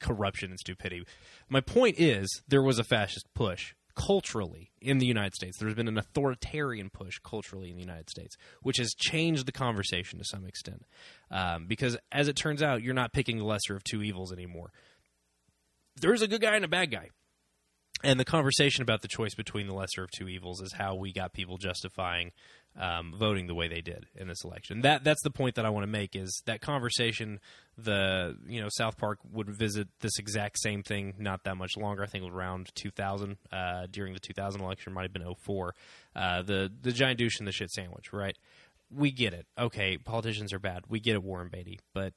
corruption and stupidity. My point is, there was a fascist push culturally in the United States. There's been an authoritarian push culturally in the United States, which has changed the conversation to some extent. Um, because as it turns out, you're not picking the lesser of two evils anymore. There's a good guy and a bad guy. And the conversation about the choice between the lesser of two evils is how we got people justifying um, voting the way they did in this election. That that's the point that I want to make is that conversation. The you know South Park would visit this exact same thing not that much longer. I think it was around 2000 uh, during the 2000 election. Might have been 04. Uh, the the giant douche and the shit sandwich. Right. We get it. Okay, politicians are bad. We get it, Warren Beatty. But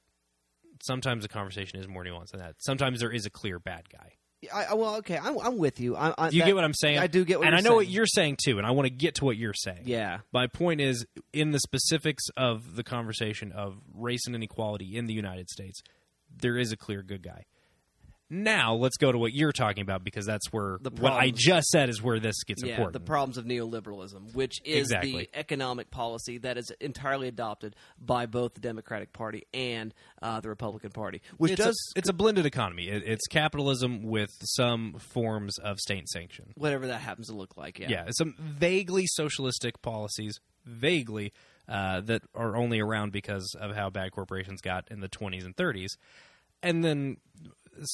sometimes the conversation is more nuanced than that. Sometimes there is a clear bad guy. I, I- well, okay, I'm, I'm with you. I, I, You that- get what I'm saying? I do get what and I know saying. what you're saying too, and I want to get to what you're saying. Yeah. My point is, in the specifics of the conversation of race and inequality in the United States, there is a clear good guy. Now let's go to what you're talking about because that's where The what I just said is where this gets yeah, important. the problems of neoliberalism, which is Exactly. the economic policy that is entirely adopted by both the Democratic Party and uh, the Republican Party, which it's, does a, it's a blended economy. It, it's capitalism with some forms of state sanction. whatever that happens to look like. Yeah, yeah, some vaguely socialistic policies, vaguely uh, that are only around because of how bad corporations got in the 20s and 30s, and then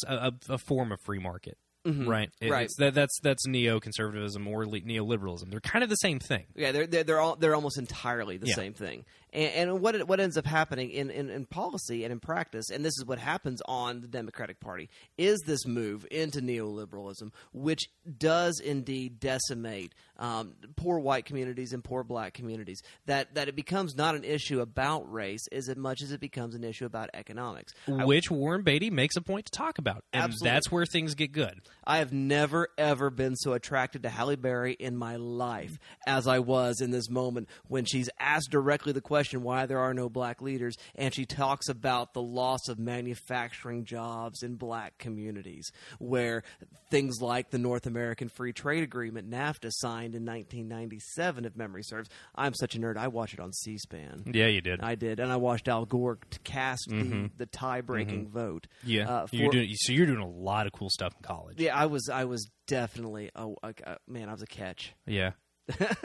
a, a- form of free market. Mm-hmm. Right, It- Right. that, that's that's neoconservatism or le- neoliberalism. They're kind of the same thing. Yeah, they're they're, they're all they're almost entirely the Yeah. same thing. And, and what it, what ends up happening in, in, in policy and in practice, and this is what happens on the Democratic Party, is this move into neoliberalism, which does indeed decimate um, poor white communities and poor black communities. That that it becomes not an issue about race as much as it becomes an issue about economics. I- which Warren Beatty makes a point to talk about, and Absolutely. that's where things get good. I have never ever been so attracted to Halle Berry in my life as I was in this moment when she's asked directly the question why there are no black leaders and she talks about the loss of manufacturing jobs in black communities where things like the North American Free Trade Agreement NAFTA signed in 1997 if memory serves. I'm such a nerd. I watch it on C-SPAN. Yeah, you did. I did, and I watched Al Gore cast the, the tie-breaking vote. yeah, uh, you're doing, so you're doing a lot of cool stuff in college. yeah, I was. I was definitely. Oh, a, a, man, I was a catch. Yeah.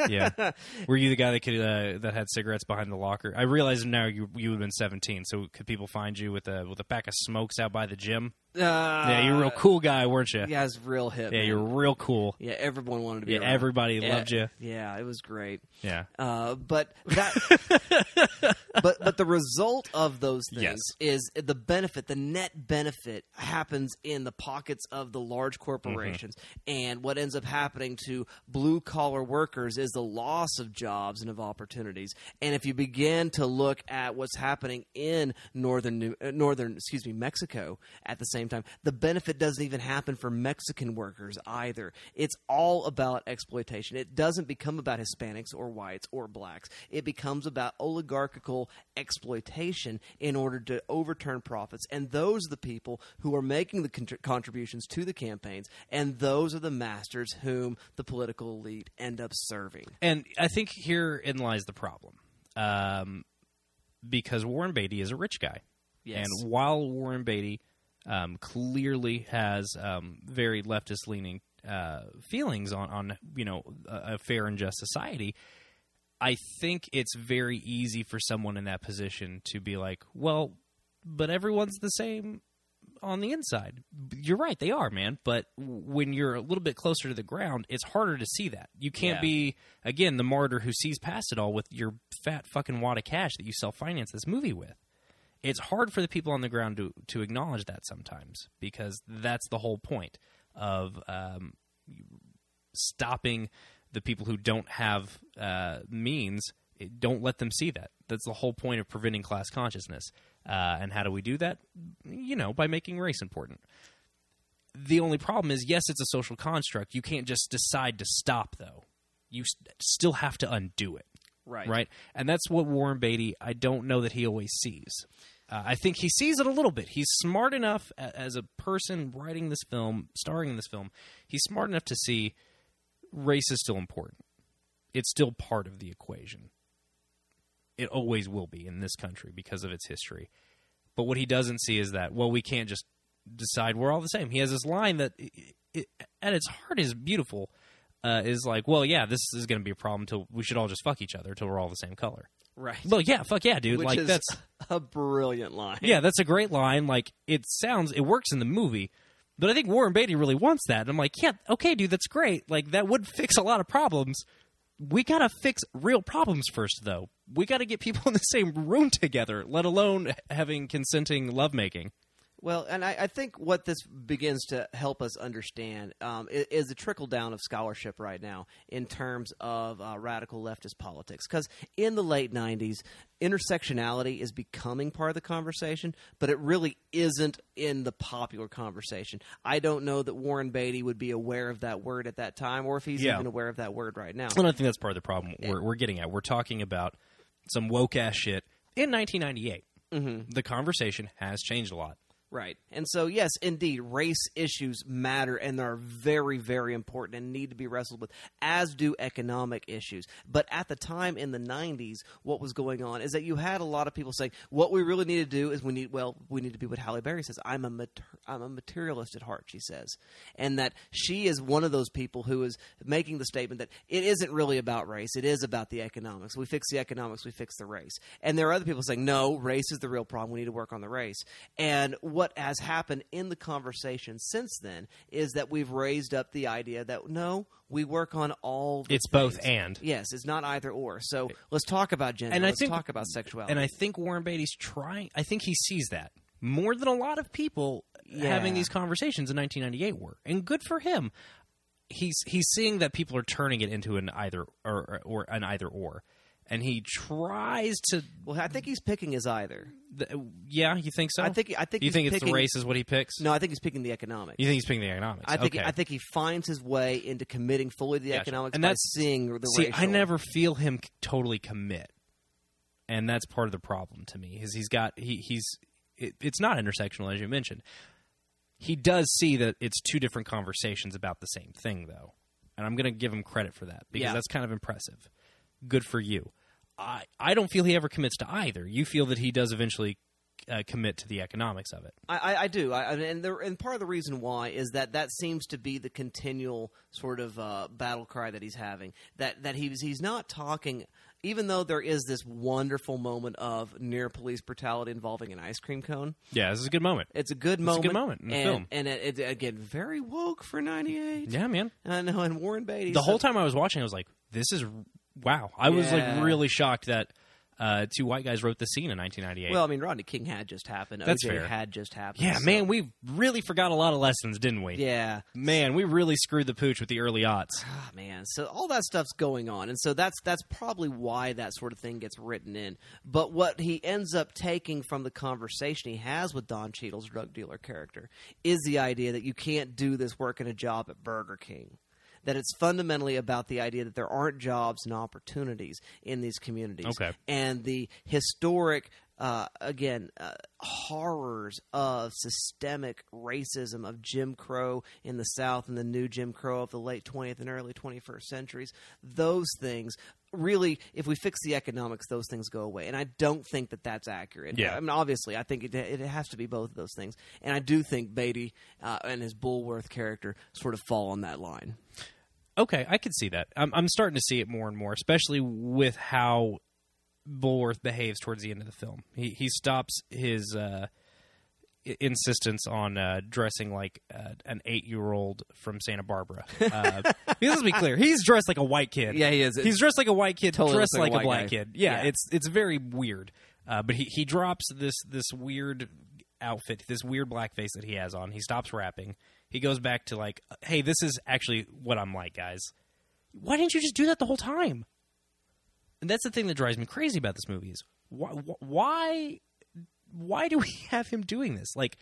yeah. Were you the guy that could uh, that had cigarettes behind the locker? I realize now you you would have been 17. So could people find you with a with a pack of smokes out by the gym? Uh, yeah, you're a real cool guy, weren't you? Yeah, it's real hip. Yeah, man. you're real cool. Yeah, everyone wanted to be. Yeah, around. everybody Yeah, loved you. Yeah, it was great. Yeah. Uh, but that, but but the result of those things Yes. is the benefit. The net benefit happens in the pockets of the large corporations, and what ends up happening to blue collar workers is the loss of jobs and of opportunities. And if you begin to look at what's happening in northern New- uh, northern excuse me Mexico at the same time, the benefit doesn't even happen for Mexican workers either. It's all about exploitation. It doesn't become about Hispanics or whites or blacks. It becomes about oligarchical exploitation in order to overturn profits. And those are the people who are making the contr- contributions to the campaigns, and those are the masters whom the political elite end up serving. And I think herein lies the problem. Um, because Warren Beatty is a rich guy. Yes. And while Warren Beatty um, clearly has um, very leftist leaning uh, feelings on, on you know a, a fair and just society, I think it's very easy for someone in that position to be like, well, but everyone's the same on the inside. You're right, they are, man. But when you're a little bit closer to the ground, it's harder to see that. You can't Yeah. be again the martyr who sees past it all with your fat fucking wad of cash that you self finance this movie with. It's hard for the people on the ground to to acknowledge that sometimes because that's the whole point of um, stopping the people who don't have uh, means. It- Don't let them see that. That's the whole point of preventing class consciousness. Uh, and how do we do that? You know, by making race important. The only problem is, yes, it's a social construct. You can't just decide to stop, though. You s- still have to undo it Right. right? And that's what Warren Beatty. I don't know that he always sees. Uh, I think he sees it a little bit. He's smart enough as a person writing this film, starring in this film. He's smart enough to see race is still important. It's still part of the equation. It always will be in this country because of its history. But what he doesn't see is that well, we can't just decide we're all the same. He has this line that, i i at its heart, is beautiful. Uh, is like, well, yeah, this is going to be a problem until we should all just fuck each other until we're all the same color. Right. Well, yeah, fuck yeah, dude. Which like that's a brilliant line. yeah, that's a great line. Like it sounds, it works in the movie, but I think Warren Beatty really wants that. And I'm like, yeah, okay, dude, that's great. Like that would fix a lot of problems. We gotta fix real problems first, though. We gotta get people in the same room together, let alone having consenting lovemaking. Well, and I, I think what this begins to help us understand um, is, is the trickle down of scholarship right now in terms of uh, radical leftist politics. Because in the late 90s, intersectionality is becoming part of the conversation, but it really isn't in the popular conversation. I don't know that Warren Beatty would be aware of that word at that time or if he's Yeah. even aware of that word right now. And I think that's part of the problem we're, we're getting at. We're talking about some woke ass shit in 1998. Mm-hmm. The conversation has changed a lot. Right. And so, yes, indeed, race issues matter and are very, very important and need to be wrestled with, as do economic issues. But at the time in the 90s, what was going on is that you had a lot of people saying, what we really need to do is we need, well, we need to be what Halle Berry says. I'm a, mater- I'm a materialist at heart, she says. And that she is one of those people who is making the statement that it isn't really about race, it is about the economics. We fix the economics, we fix the race. And there are other people saying, no, race is the real problem. We need to work on the race. And what has happened in the conversation since then is that we've raised up the idea that no, we work on all. The It's both and. Yes, it's not either or. So let's talk about gender. And let's think- talk about sexuality. And I think Warren Beatty's trying. I think he sees that more than a lot of people Yeah. having these conversations in 1998 were, and good for him. He's he's seeing that people are turning it into an either or or an either or, and he tries to. well, I think he's picking his either. th- Yeah, you think so? I think I think you he's think it's picking, the race is what he picks. No, I think he's picking the economics. You think he's picking the economics? I think okay. I think he finds his way into committing fully to the Gotcha. economics And by that's- seeing the way. See, racial. I never feel him totally commit, and that's part of the problem to me. Is he's got he he's it, it's not intersectional as you mentioned. He does see that it's two different conversations about the same thing, though, and I'm going to give him credit for that because Yeah. that's kind of impressive. Good for you. I I don't feel he ever commits to either. You feel that he does eventually uh, commit to the economics of it. I, I, I do, I, I- and there, and part of the reason why is that that seems to be the continual sort of uh, battle cry that he's having. That that he's he's not talking, even though there is this wonderful moment of near police brutality involving an ice cream cone. Yeah, this is a good moment. It's a good It's a moment. good moment in the and, film. and it, it, again very woke for '98. Yeah, man. I know, and Warren Beatty. the so- whole time I was watching, I was like, "This is wow." I was Yeah. like really shocked that uh, two white guys wrote the scene in 1998. Well, I mean, Rodney King had just happened. That's OJ fair. had just happened. yeah, so- man, we really forgot a lot of lessons, didn't we? Yeah. man, we really screwed the pooch with the early aughts. Ah, man so all that stuff's going on and so that's that's probably why that sort of thing gets written in but what he ends up taking from the conversation he has with don Cheadle's drug dealer character is the idea that you can't do this work in a job at burger king that it's fundamentally about the idea that there aren't jobs and opportunities in these communities Okay. and the historic uh, again uh, horrors of systemic racism of Jim Crow in the South and the new Jim Crow of the late 20th and early 21st centuries. Those things really, if we fix the economics, those things go away. And I don't think that that's accurate. Yeah. I mean, obviously, I think it, it has to be both of those things. And I do think Beatty uh, and his Bulworth character sort of fall on that line. Okay, I can see that. I'm, I'm starting to see it more and more, especially with how Bulworth behaves towards the end of the film. He he stops his uh, insistence on uh, dressing like uh, an eight year old from Santa Barbara. Uh, let's be clear, he's dressed like a white kid. Yeah, he is. He's dressed like a white kid, Totally dressed like, like a a black guy. kid. Yeah, Yeah. it's it's very weird. Uh, but he he drops this this weird outfit, this weird blackface that he has on. He stops rapping. He goes back to like, hey, this is actually what I'm like, guys. Why didn't you just do that the whole time? And that's the thing that drives me crazy about this movie is why why why do we have him doing this? Like,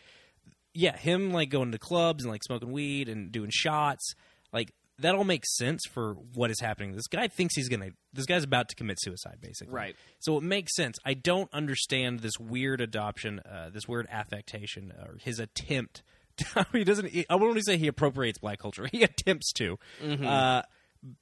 yeah, him like going to clubs and like smoking weed and doing shots, like that all makes sense for what is happening. This guy thinks he's gonna. This guy's about to commit suicide, basically. Right. So it makes sense. I don't understand this weird adoption, uh, this weird affectation, or his attempt. He doesn't. I won't only say he appropriates black culture. He attempts to, Mm-hmm. uh,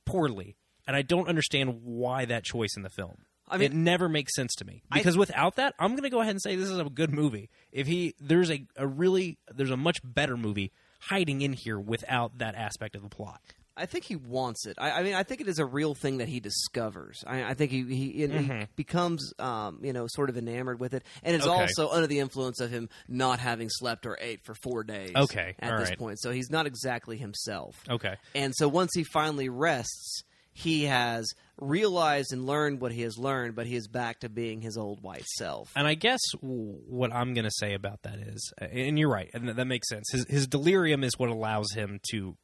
poorly, and I don't understand why that choice in the film. I mean- it never makes sense to me because without that, I'm going to go ahead and say this is a good movie. If he there's a, a really there's a much better movie hiding in here without that aspect of the plot. I think he wants it. I, I mean, I think it is a real thing that he discovers. I, I think he he, and he becomes, um, you know, sort of enamored with it, and it's Mm-hmm. Okay. also under the influence of him not having slept or ate for four days. Okay, at all this right. point, so he's not exactly himself. Okay. and so once he finally rests, he has realized and learned what he has learned, but he is back to being his old white self. And I guess what I'm going to say about that is, and you're right, and that makes sense. His, his delirium is what allows him to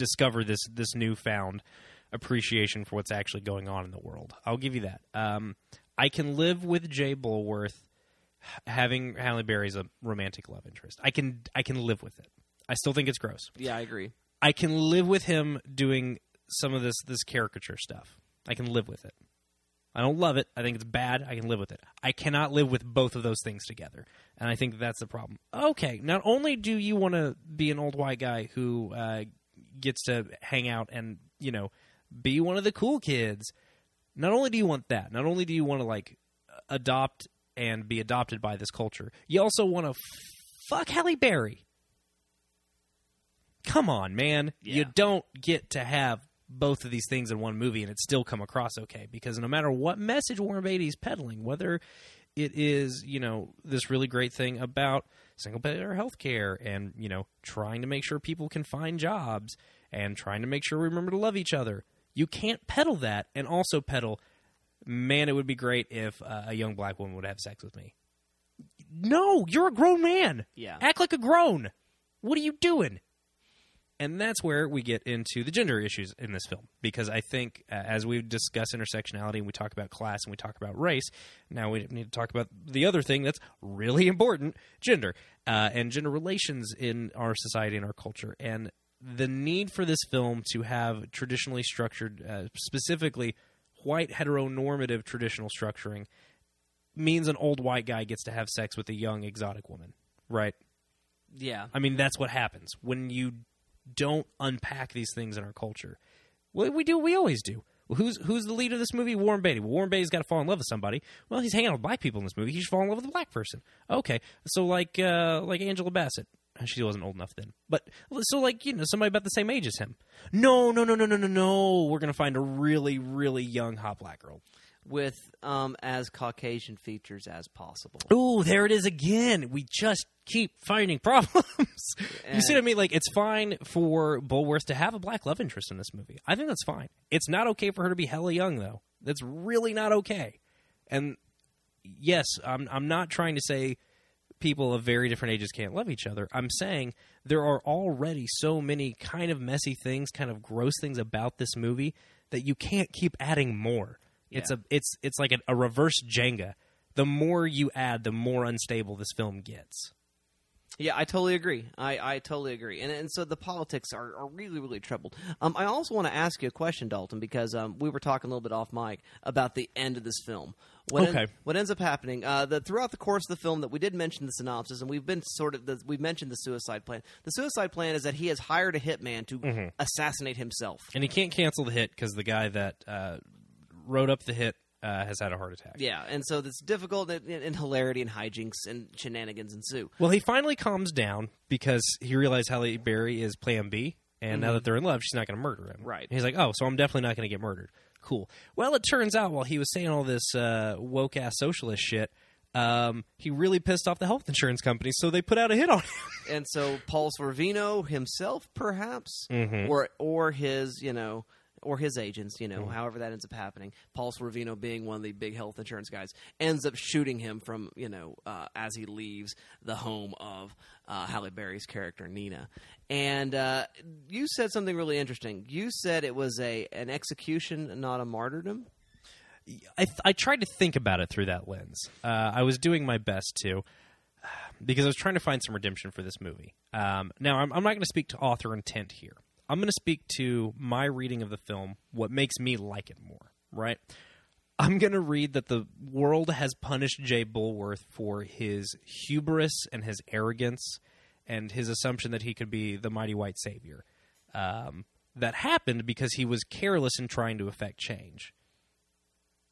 discover this this newfound appreciation for what's actually going on in the world. I'll give you that. Um, I can live with Jay Bulworth having Halle Berry as a romantic love interest. I can I can live with it. I still think it's gross. Yeah, I agree. I can live with him doing some of this this caricature stuff. I can live with it. I don't love it. I think it's bad. I can live with it. I cannot live with both of those things together, and I think that's the problem. Okay, not only do you want to be an old white guy who uh, gets to hang out and you know be one of the cool kids, not only do you want that, not only do you want to like adopt and be adopted by this culture, you also want to fuck Halle Berry. Come on, man. You don't get to have both of these things in one movie and it still come across okay because no matter what message Warren Beatty's peddling, whether It is, you know, this really great thing about single payer health care and, you know, trying to make sure people can find jobs and trying to make sure we remember to love each other. You can't peddle that and also peddle, man, it would be great if uh, a young black woman would have sex with me. No, you're a grown man. Yeah. Act like a grown. What are you doing? And that's where we get into the gender issues in this film. Because I think, uh, as we discuss intersectionality and we talk about class and we talk about race, now we need to talk about the other thing that's really important gender uh, and gender relations in our society and our culture. And the need for this film to have traditionally structured, uh, specifically white heteronormative traditional structuring, means an old white guy gets to have sex with a young exotic woman, right? Yeah. I mean, that's what happens when you don't unpack these things in our culture. Well, we do we always do. Well, who's who's the lead of this movie? Warren Beatty. Well, Warren Beatty's got to fall in love with somebody. Well, he's hanging out with black people in this movie. He should fall in love with a black person. Okay, so like uh, like Angela Bassett. She wasn't old enough then, but so like you know somebody about the same age as him. No, no, no, no, no, no, no. We're gonna find a really, really young hot black girl. With um, as Caucasian features as possible. Ooh, there it is again. We just keep finding problems. you see what I mean? Like, it's fine for Bulworth to have a black love interest in this movie. I think that's fine. It's not okay for her to be hella young, though. That's really not okay. And yes, I'm I'm not trying to say people of very different ages can't love each other. I'm saying there are already so many kind of messy things, kind of gross things about this movie that you can't keep adding more. It's Yeah. a it's it's like a, a reverse Jenga. The more you add, the more unstable this film gets. Yeah, I totally agree. I, I totally agree. And and so the politics are, are really, really troubled. Um, I also want to ask you a question, Dalton, because um, we were talking a little bit off mic about the end of this film. What en- Okay. what ends up happening? Uh, the, throughout the course of the film, that we did mention the synopsis, and we've been sort of the, we've mentioned the suicide plan. The suicide plan is that he has hired a hitman to Mm-hmm. assassinate himself. And he can't cancel the hit because the guy that uh, wrote up the hit uh, has had a heart attack. Yeah, and so it's difficult, and, and hilarity and hijinks and shenanigans ensue. Well, he finally calms down because he realized Halle Berry is Plan B, and now that they're in love, she's not going to murder him. Mm-hmm. Right. And he's like, "Oh, so I'm definitely not going to get murdered." Cool. Well, it turns out while he was saying all this uh, woke ass socialist shit, um, he really pissed off the health insurance company, so they put out a hit on him. and so Paul Sorvino himself, perhaps, Mm-hmm. or or his, you know, or his agents, you know, Mm-hmm. however that ends up happening. Paul Sorvino, being one of the big health insurance guys, ends up shooting him from, you know, uh, as he leaves the home of uh, Halle Berry's character Nina. And uh, you said something really interesting. You said it was a an execution, not a martyrdom. I, th- I tried to think about it through that lens. Uh, I was doing my best to, because I was trying to find some redemption for this movie. Um, now, I'm, I'm not going to speak to author intent here. I'm going to speak to my reading of the film, what makes me like it more, right? I'm going to read that the world has punished Jay Bulworth for his hubris and his arrogance and his assumption that he could be the mighty white savior. Um, that happened because he was careless in trying to effect change.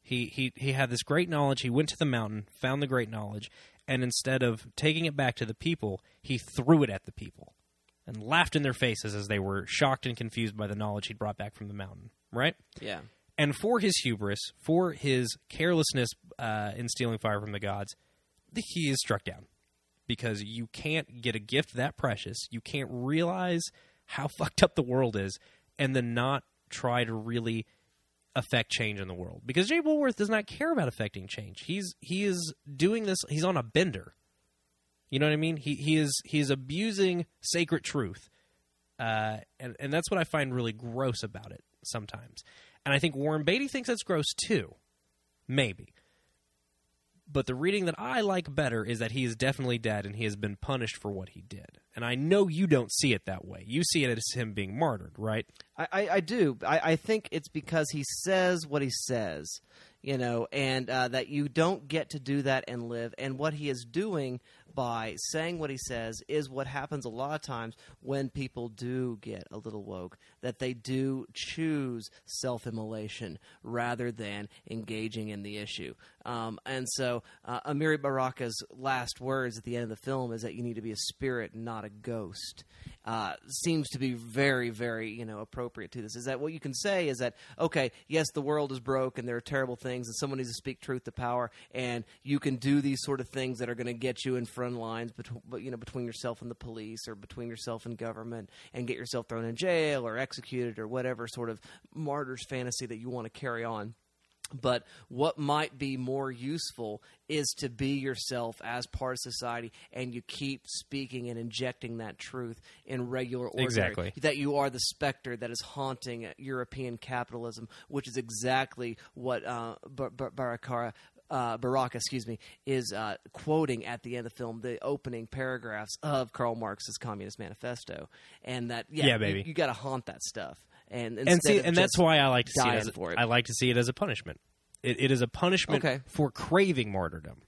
He, he he had this great knowledge. He went to the mountain, found the great knowledge, and instead of taking it back to the people, he threw it at the people and laughed in their faces as they were shocked and confused by the knowledge he'd brought back from the mountain. Right? Yeah. And for his hubris, for his carelessness uh, in stealing fire from the gods, he is struck down because you can't get a gift that precious. You can't realize how fucked up the world is, and then not try to really affect change in the world. Because Jay Bulworth does not care about affecting change. He's he is doing this. He's on a bender. You know what I mean? He he is he is abusing sacred truth, uh, and and that's what I find really gross about it sometimes. And I think Warren Beatty thinks that's gross too, maybe. But the reading that I like better is that he is definitely dead and he has been punished for what he did. And I know you don't see it that way. You see it as him being martyred, right? I, I, I do. I, I think it's because he says what he says, you know, and uh, that you don't get to do that and live. And what he is doing by saying what he says is what happens a lot of times when people do get a little woke, that they do choose self immolation rather than engaging in the issue. Um, and so uh, Amiri Baraka's last words at the end of the film is that you need to be a spirit, not a ghost. uh, seems to be very, very you know appropriate to this. Is that what you can say? Is that okay? Yes, the world is broke and there are terrible things, and someone needs to speak truth to power, and you can do these sort of things that are going to get you in front lines, between you know between yourself and the police, or between yourself and government, and get yourself thrown in jail or executed or whatever sort of martyr's fantasy that you want to carry on. But what might be more useful is to be yourself as part of society, and you keep speaking and injecting that truth in regular order. Exactly. That you are the specter that is haunting European capitalism, which is exactly what uh, Bar- Bar- Barakara. Uh, Baraka, excuse me, is uh, quoting at the end of the film the opening paragraphs of Karl Marx's Communist Manifesto, and that yeah, Yeah, you- baby. you, got to haunt that stuff, and and see, and that's why I like to see it as a, for it. I like to see it as a punishment. It, it is a punishment Okay. for craving martyrdom.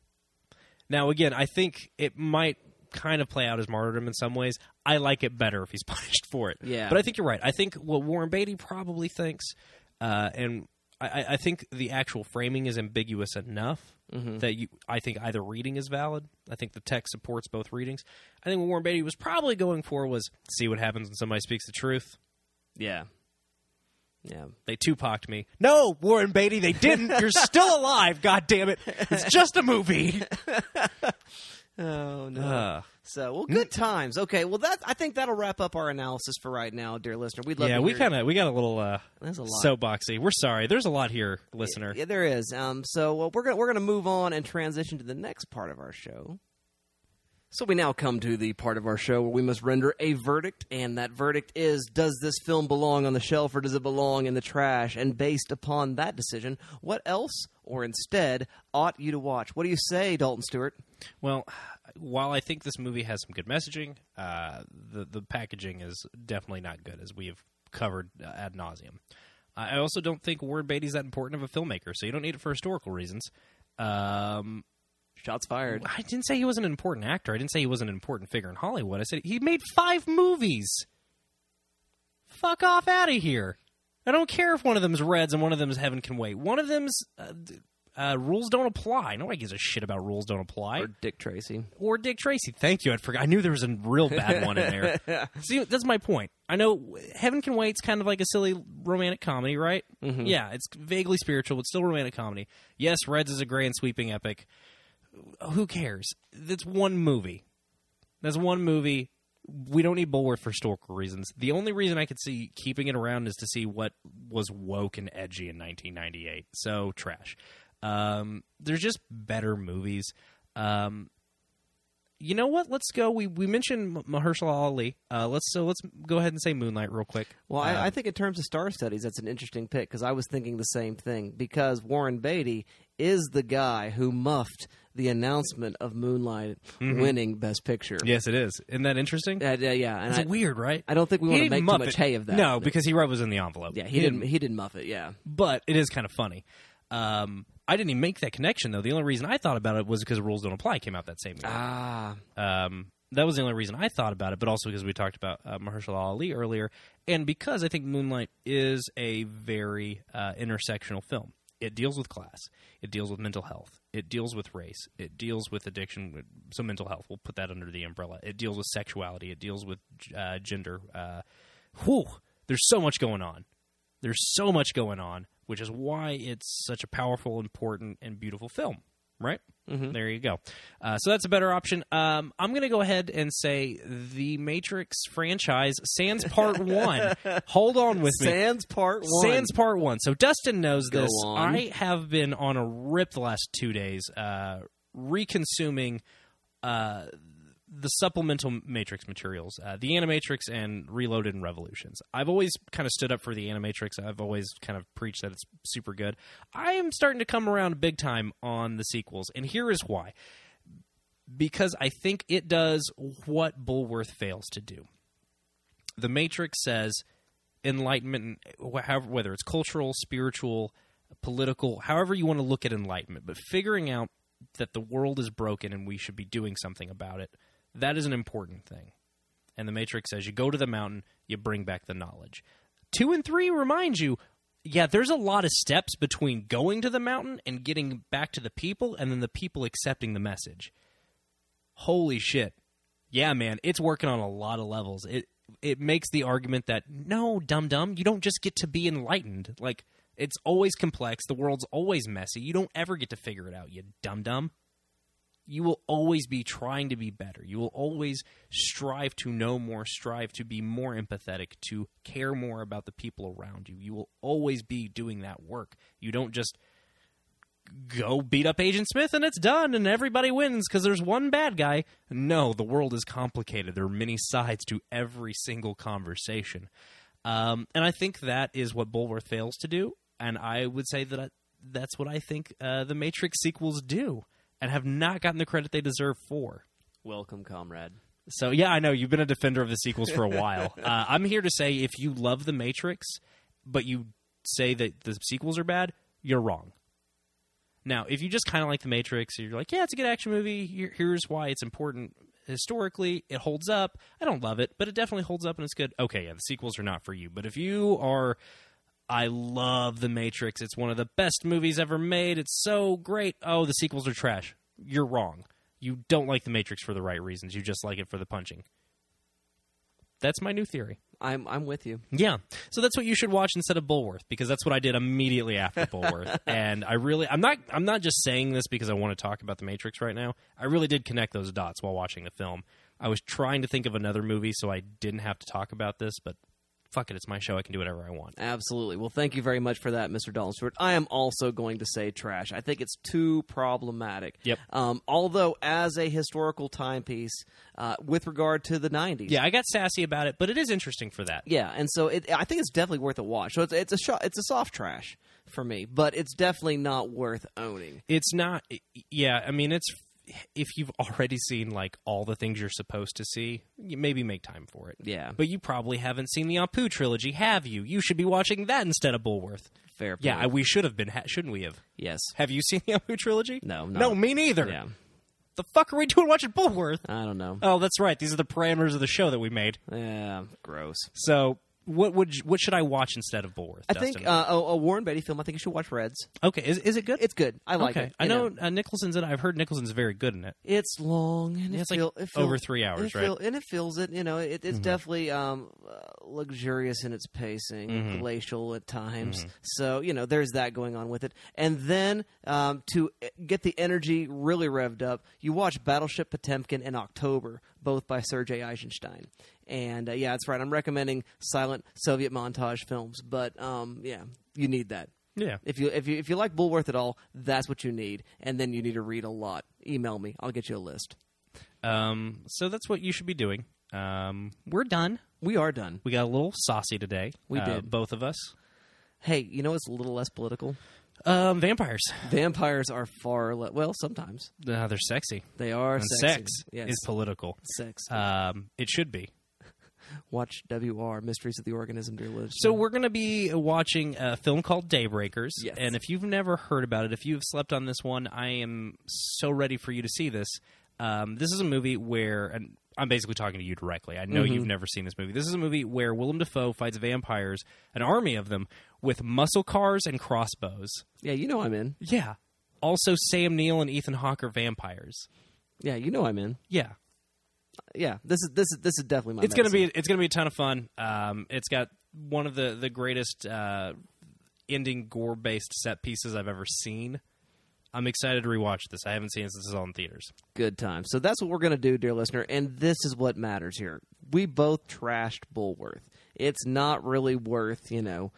Now, again, I think it might kind of play out as martyrdom in some ways. I like it better if he's punished for it. Yeah. but I think you're right. I think what Warren Beatty probably thinks, uh, and I- I, I think the actual framing is ambiguous enough Mm-hmm. that you. I think either reading is valid. I think the text supports both readings. I think what Warren Beatty was probably going for was see what happens when somebody speaks the truth. yeah, yeah. They Tupac'd me. No, Warren Beatty, they didn't. You're still alive. God damn it! It's just a movie. Oh no. Uh, So well, good times. Okay, well that I think that'll wrap up our analysis for right now, dear listener. We'd love yeah, to we kind of we got a little uh, There's a lot. soapboxy. We're sorry. There's a lot here, listener. Yeah, there is. Um, so well, we're gonna we're gonna move on and transition to the next part of our show. So we now come to the part of our show where we must render a verdict, and that verdict is: Does this film belong on the shelf, or does it belong in the trash? And based upon that decision, what else, or instead, ought you to watch? What do you say, Dalton Stewart? Well, while I think this movie has some good messaging, uh, the the packaging is definitely not good, as we have covered uh, ad nauseum. I also don't think Warren Beatty's that important of a filmmaker, so you don't need it for historical reasons. Um, Shots fired. I didn't say he wasn't an important actor. I didn't say he wasn't an important figure in Hollywood. I said he made five movies. Fuck off out of here. I don't care if one of them's Reds and one of them's Heaven Can Wait. One of them's uh, uh, Rules Don't Apply. Nobody gives a shit about Rules Don't Apply. Or Dick Tracy. Or Dick Tracy. Thank you. I forgot. I knew there was a real bad one in there. See, that's my point. I know Heaven Can Wait's kind of like a silly romantic comedy, right? Mm-hmm. Yeah, it's vaguely spiritual, but still romantic comedy. Yes, Reds is a grand sweeping epic. Who cares? That's one movie. That's one movie. We don't need Bulworth for historical reasons. The only reason I could see keeping it around is to see what was woke and edgy in 1998. So trash. Um, there's just better movies. Um, you know what? Let's go. We we mentioned Mahershala Ali. Uh, let's so let's go ahead and say Moonlight real quick. Well, Uh, I, I think in terms of star studies, that's an interesting pick because I was thinking the same thing. Because Warren Beatty is the guy who muffed the announcement of Moonlight winning Best Picture. yes, it is. Isn't that interesting? Uh, yeah, yeah, and It's I, weird, right? I don't think we He want to make too much it. hay of that. No, because he wrote was in the envelope. yeah, he, didn't. He didn't muff it. Yeah, but it is kind of funny. Um, I didn't even make that connection though. The only reason I thought about it was because Rules Don't Apply came out that same year. ah, Um, that was the only reason I thought about it, but also because we talked about uh, Mahershala Ali earlier, and because I think Moonlight is a very uh, intersectional film. It deals with class. It deals with mental health. It deals with race. It deals with addiction. So mental health, we'll put that under the umbrella. It deals with sexuality. It deals with uh, gender. Uh, whew, there's so much going on. There's so much going on, which is why it's such a powerful, important, and beautiful film. Right? Mm-hmm. There you go. Uh, so that's a better option. Um, I'm going to go ahead and say the Matrix franchise, Sans Part 1. Hold on with me. Sans Part One. Sans Part One. So Dustin knows Go this. on. I have been on a rip the last two days, uh, reconsuming uh, the supplemental Matrix materials, uh, the Animatrix and Reloaded and Revolutions. I've always kind of stood up for the Animatrix. I've always kind of preached that it's super good. I am starting to come around big time on the sequels, and here is why. Because I think it does what Bulworth fails to do. The Matrix says enlightenment, whether it's cultural, spiritual, political, however you want to look at enlightenment, but figuring out that the world is broken and we should be doing something about it, that is an important thing. And the Matrix says you go to the mountain, you bring back the knowledge. Two and three remind you, yeah, there's a lot of steps between going to the mountain and getting back to the people, and then the people accepting the message. Holy shit. Yeah, man, it's working on a lot of levels. It it makes the argument that no, dum dum, you don't just get to be enlightened. Like it's always complex. The world's always messy. You don't ever get to figure it out. You dum dum. You will always be trying to be better. You will always strive to know more, strive to be more empathetic, to care more about the people around you. You will always be doing that work. You don't just go beat up Agent Smith and it's done and everybody wins because there's one bad guy. No, the world is complicated. There are many sides to every single conversation. Um, and I think that is what Bulworth fails to do. And I would say that I, that's what I think uh, the Matrix sequels do and have not gotten the credit they deserve for. Welcome, comrade. So yeah, I know you've been a defender of the sequels for a while. uh, I'm here to say if you love the Matrix, but you say that the sequels are bad, you're wrong. Now, if you just kind of like the Matrix, you're like, yeah, it's a good action movie. Here- Here's why it's important historically. It holds up. I don't love it, but it definitely holds up and it's good. Okay, yeah, the sequels are not for you. But if you are, I love the Matrix. It's one of the best movies ever made. It's so great. Oh, the sequels are trash. You're wrong. You don't like the Matrix for the right reasons. You just like it for the punching. That's my new theory. I'm I'm with you. Yeah. So that's what you should watch instead of Bulworth because that's what I did immediately after Bulworth. and I really I'm not I'm not just saying this because I want to talk about the Matrix right now. I really did connect those dots while watching the film. I was trying to think of another movie so I didn't have to talk about this, but fuck it, it's my show. I can do whatever I want. Absolutely. Well, thank you very much for that, Mr. Dalton Stewart. I am also going to say trash. I think it's too problematic. Yep. Um, although, as a historical timepiece, uh, with regard to the '90s, Yeah, I got sassy about it, but it is interesting for that. yeah, and so it, I think it's definitely worth a watch. So it's it's a sho- it's a soft trash for me, but it's definitely not worth owning. It's not yeah, I mean it's if you've already seen like all the things you're supposed to see, you maybe make time for it. Yeah. But you probably haven't seen the Apu trilogy, have you? You should be watching that instead of Bulworth. Fair. Yeah, we should have been, ha- shouldn't we have? yes. Have you seen the Apu trilogy? No, No, no. me neither. Yeah. The fuck are we doing watching Bulworth? I don't know. Oh, that's right. These are the parameters of the show that we made. Yeah. Gross. So, what would you- what should I watch instead of Bulworth? I Dustin? think uh, a, a Warren Beatty film. I think you should watch Reds. okay, is is it good? It's good. I like okay. it. I you know, Uh, Nicholson's in it. I've heard Nicholson's very good in it. It's long and Yeah, it it's like feel, over three hours, right? feel- and it feels it. You know, it, Mm-hmm. it's definitely um, uh, luxurious in its pacing, Mm-hmm. glacial at times. So you know, there's that going on with it. And then um, to get the energy really revved up, you watch Battleship Potemkin in October, both by Sergei Eisenstein. And uh, yeah, that's right. I'm recommending silent Soviet montage films, but um, yeah, you need that. Yeah. If you if you if you like Bulworth at all, that's what you need, and then you need to read a lot. Email me, I'll get you a list. Um, so that's what you should be doing. Um, we're done. We are done. We got a little saucy today. We uh, did. both of us. Hey, you know it's a little less political. Um, vampires. Vampires are far le- well. Sometimes Uh, they're sexy. they are And sexy. sex Yes, is political. sex. Um, it should be. Watch WR Mysteries of the Organism, dear listeners. So we're going to be watching a film called Daybreakers. Yes. And if you've never heard about it, if you've slept on this one, I am so ready for you to see this. Um, this is a movie where, and I'm basically talking to you directly. I know you've never seen this movie. This is a movie where Willem Dafoe fights vampires, an army of them, with muscle cars and crossbows. yeah, you know I'm in. Yeah. Also, Sam Neill and Ethan Hawke are vampires. Yeah, you know I'm in. Yeah. Yeah, this is this is this is definitely my. it's gonna be it's gonna be a ton of fun. Um, it's got one of the the greatest uh, ending gore based set pieces I've ever seen. I'm excited to rewatch this. I haven't seen it since it's all in theaters. good time. So that's what we're going to do, dear listener, and this is what matters here. We both trashed Bulworth. It's not really worth, you know,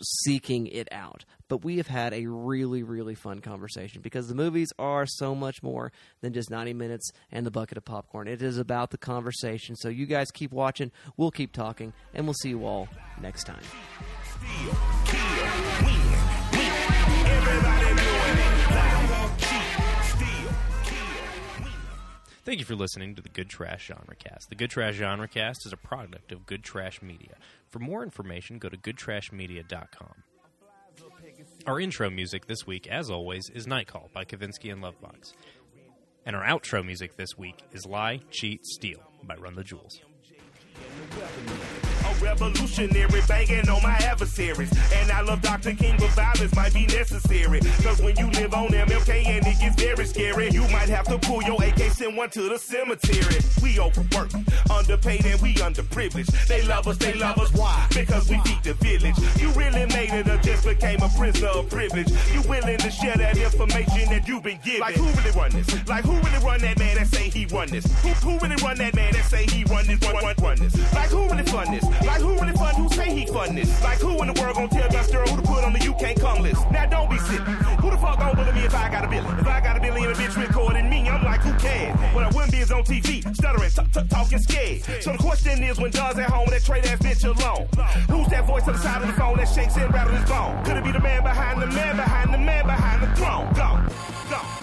seeking it out. But we have had a really, really fun conversation because the movies are so much more than just 90 minutes and the bucket of popcorn. It is about the conversation. So you guys keep watching, we'll keep talking, and we'll see you all next time. Thank you for listening to the Good Trash Genre Cast. The Good Trash Genre Cast is a product of Good Trash Media. For more information, go to goodtrashmedia.com. Our intro music this week, as always, is Night Call by Kavinsky and Lovefoxxx. And our outro music this week is Lie, Cheat, Steal by Run the Jewels. A revolutionary banging on my adversaries. And I love Dr. King, but violence might be necessary. Cause when you live on MLK and it gets very scary, you might have to pull your AK, send one to the cemetery. We overworked, underpaid, and we underprivileged. They love us, they love us. Why? Because we feed the village. You really made it or just became a prisoner of privilege. You willing to share that information that you've been given. Like who really run this? Like who really run that man that say he run this? Who, who really run that man that say he run this, run, run, run this? Like who really fund this? Like who really fund who say he fund this? Like who in the world gonna tell Dusty who to put on the you can't come list? Now don't be silly. Who the fuck gonna bully me if I got a billion? If I got a billion a bitch recording me, I'm like, who cares? What I wouldn't be is on TV, stuttering, t- talking scared. So the question is, when Doug's at home, that trade ass bitch alone. Who's that voice on the side of the phone that shakes and rattles his bone? Could it be the man behind the man behind the man behind the throne? Go, go,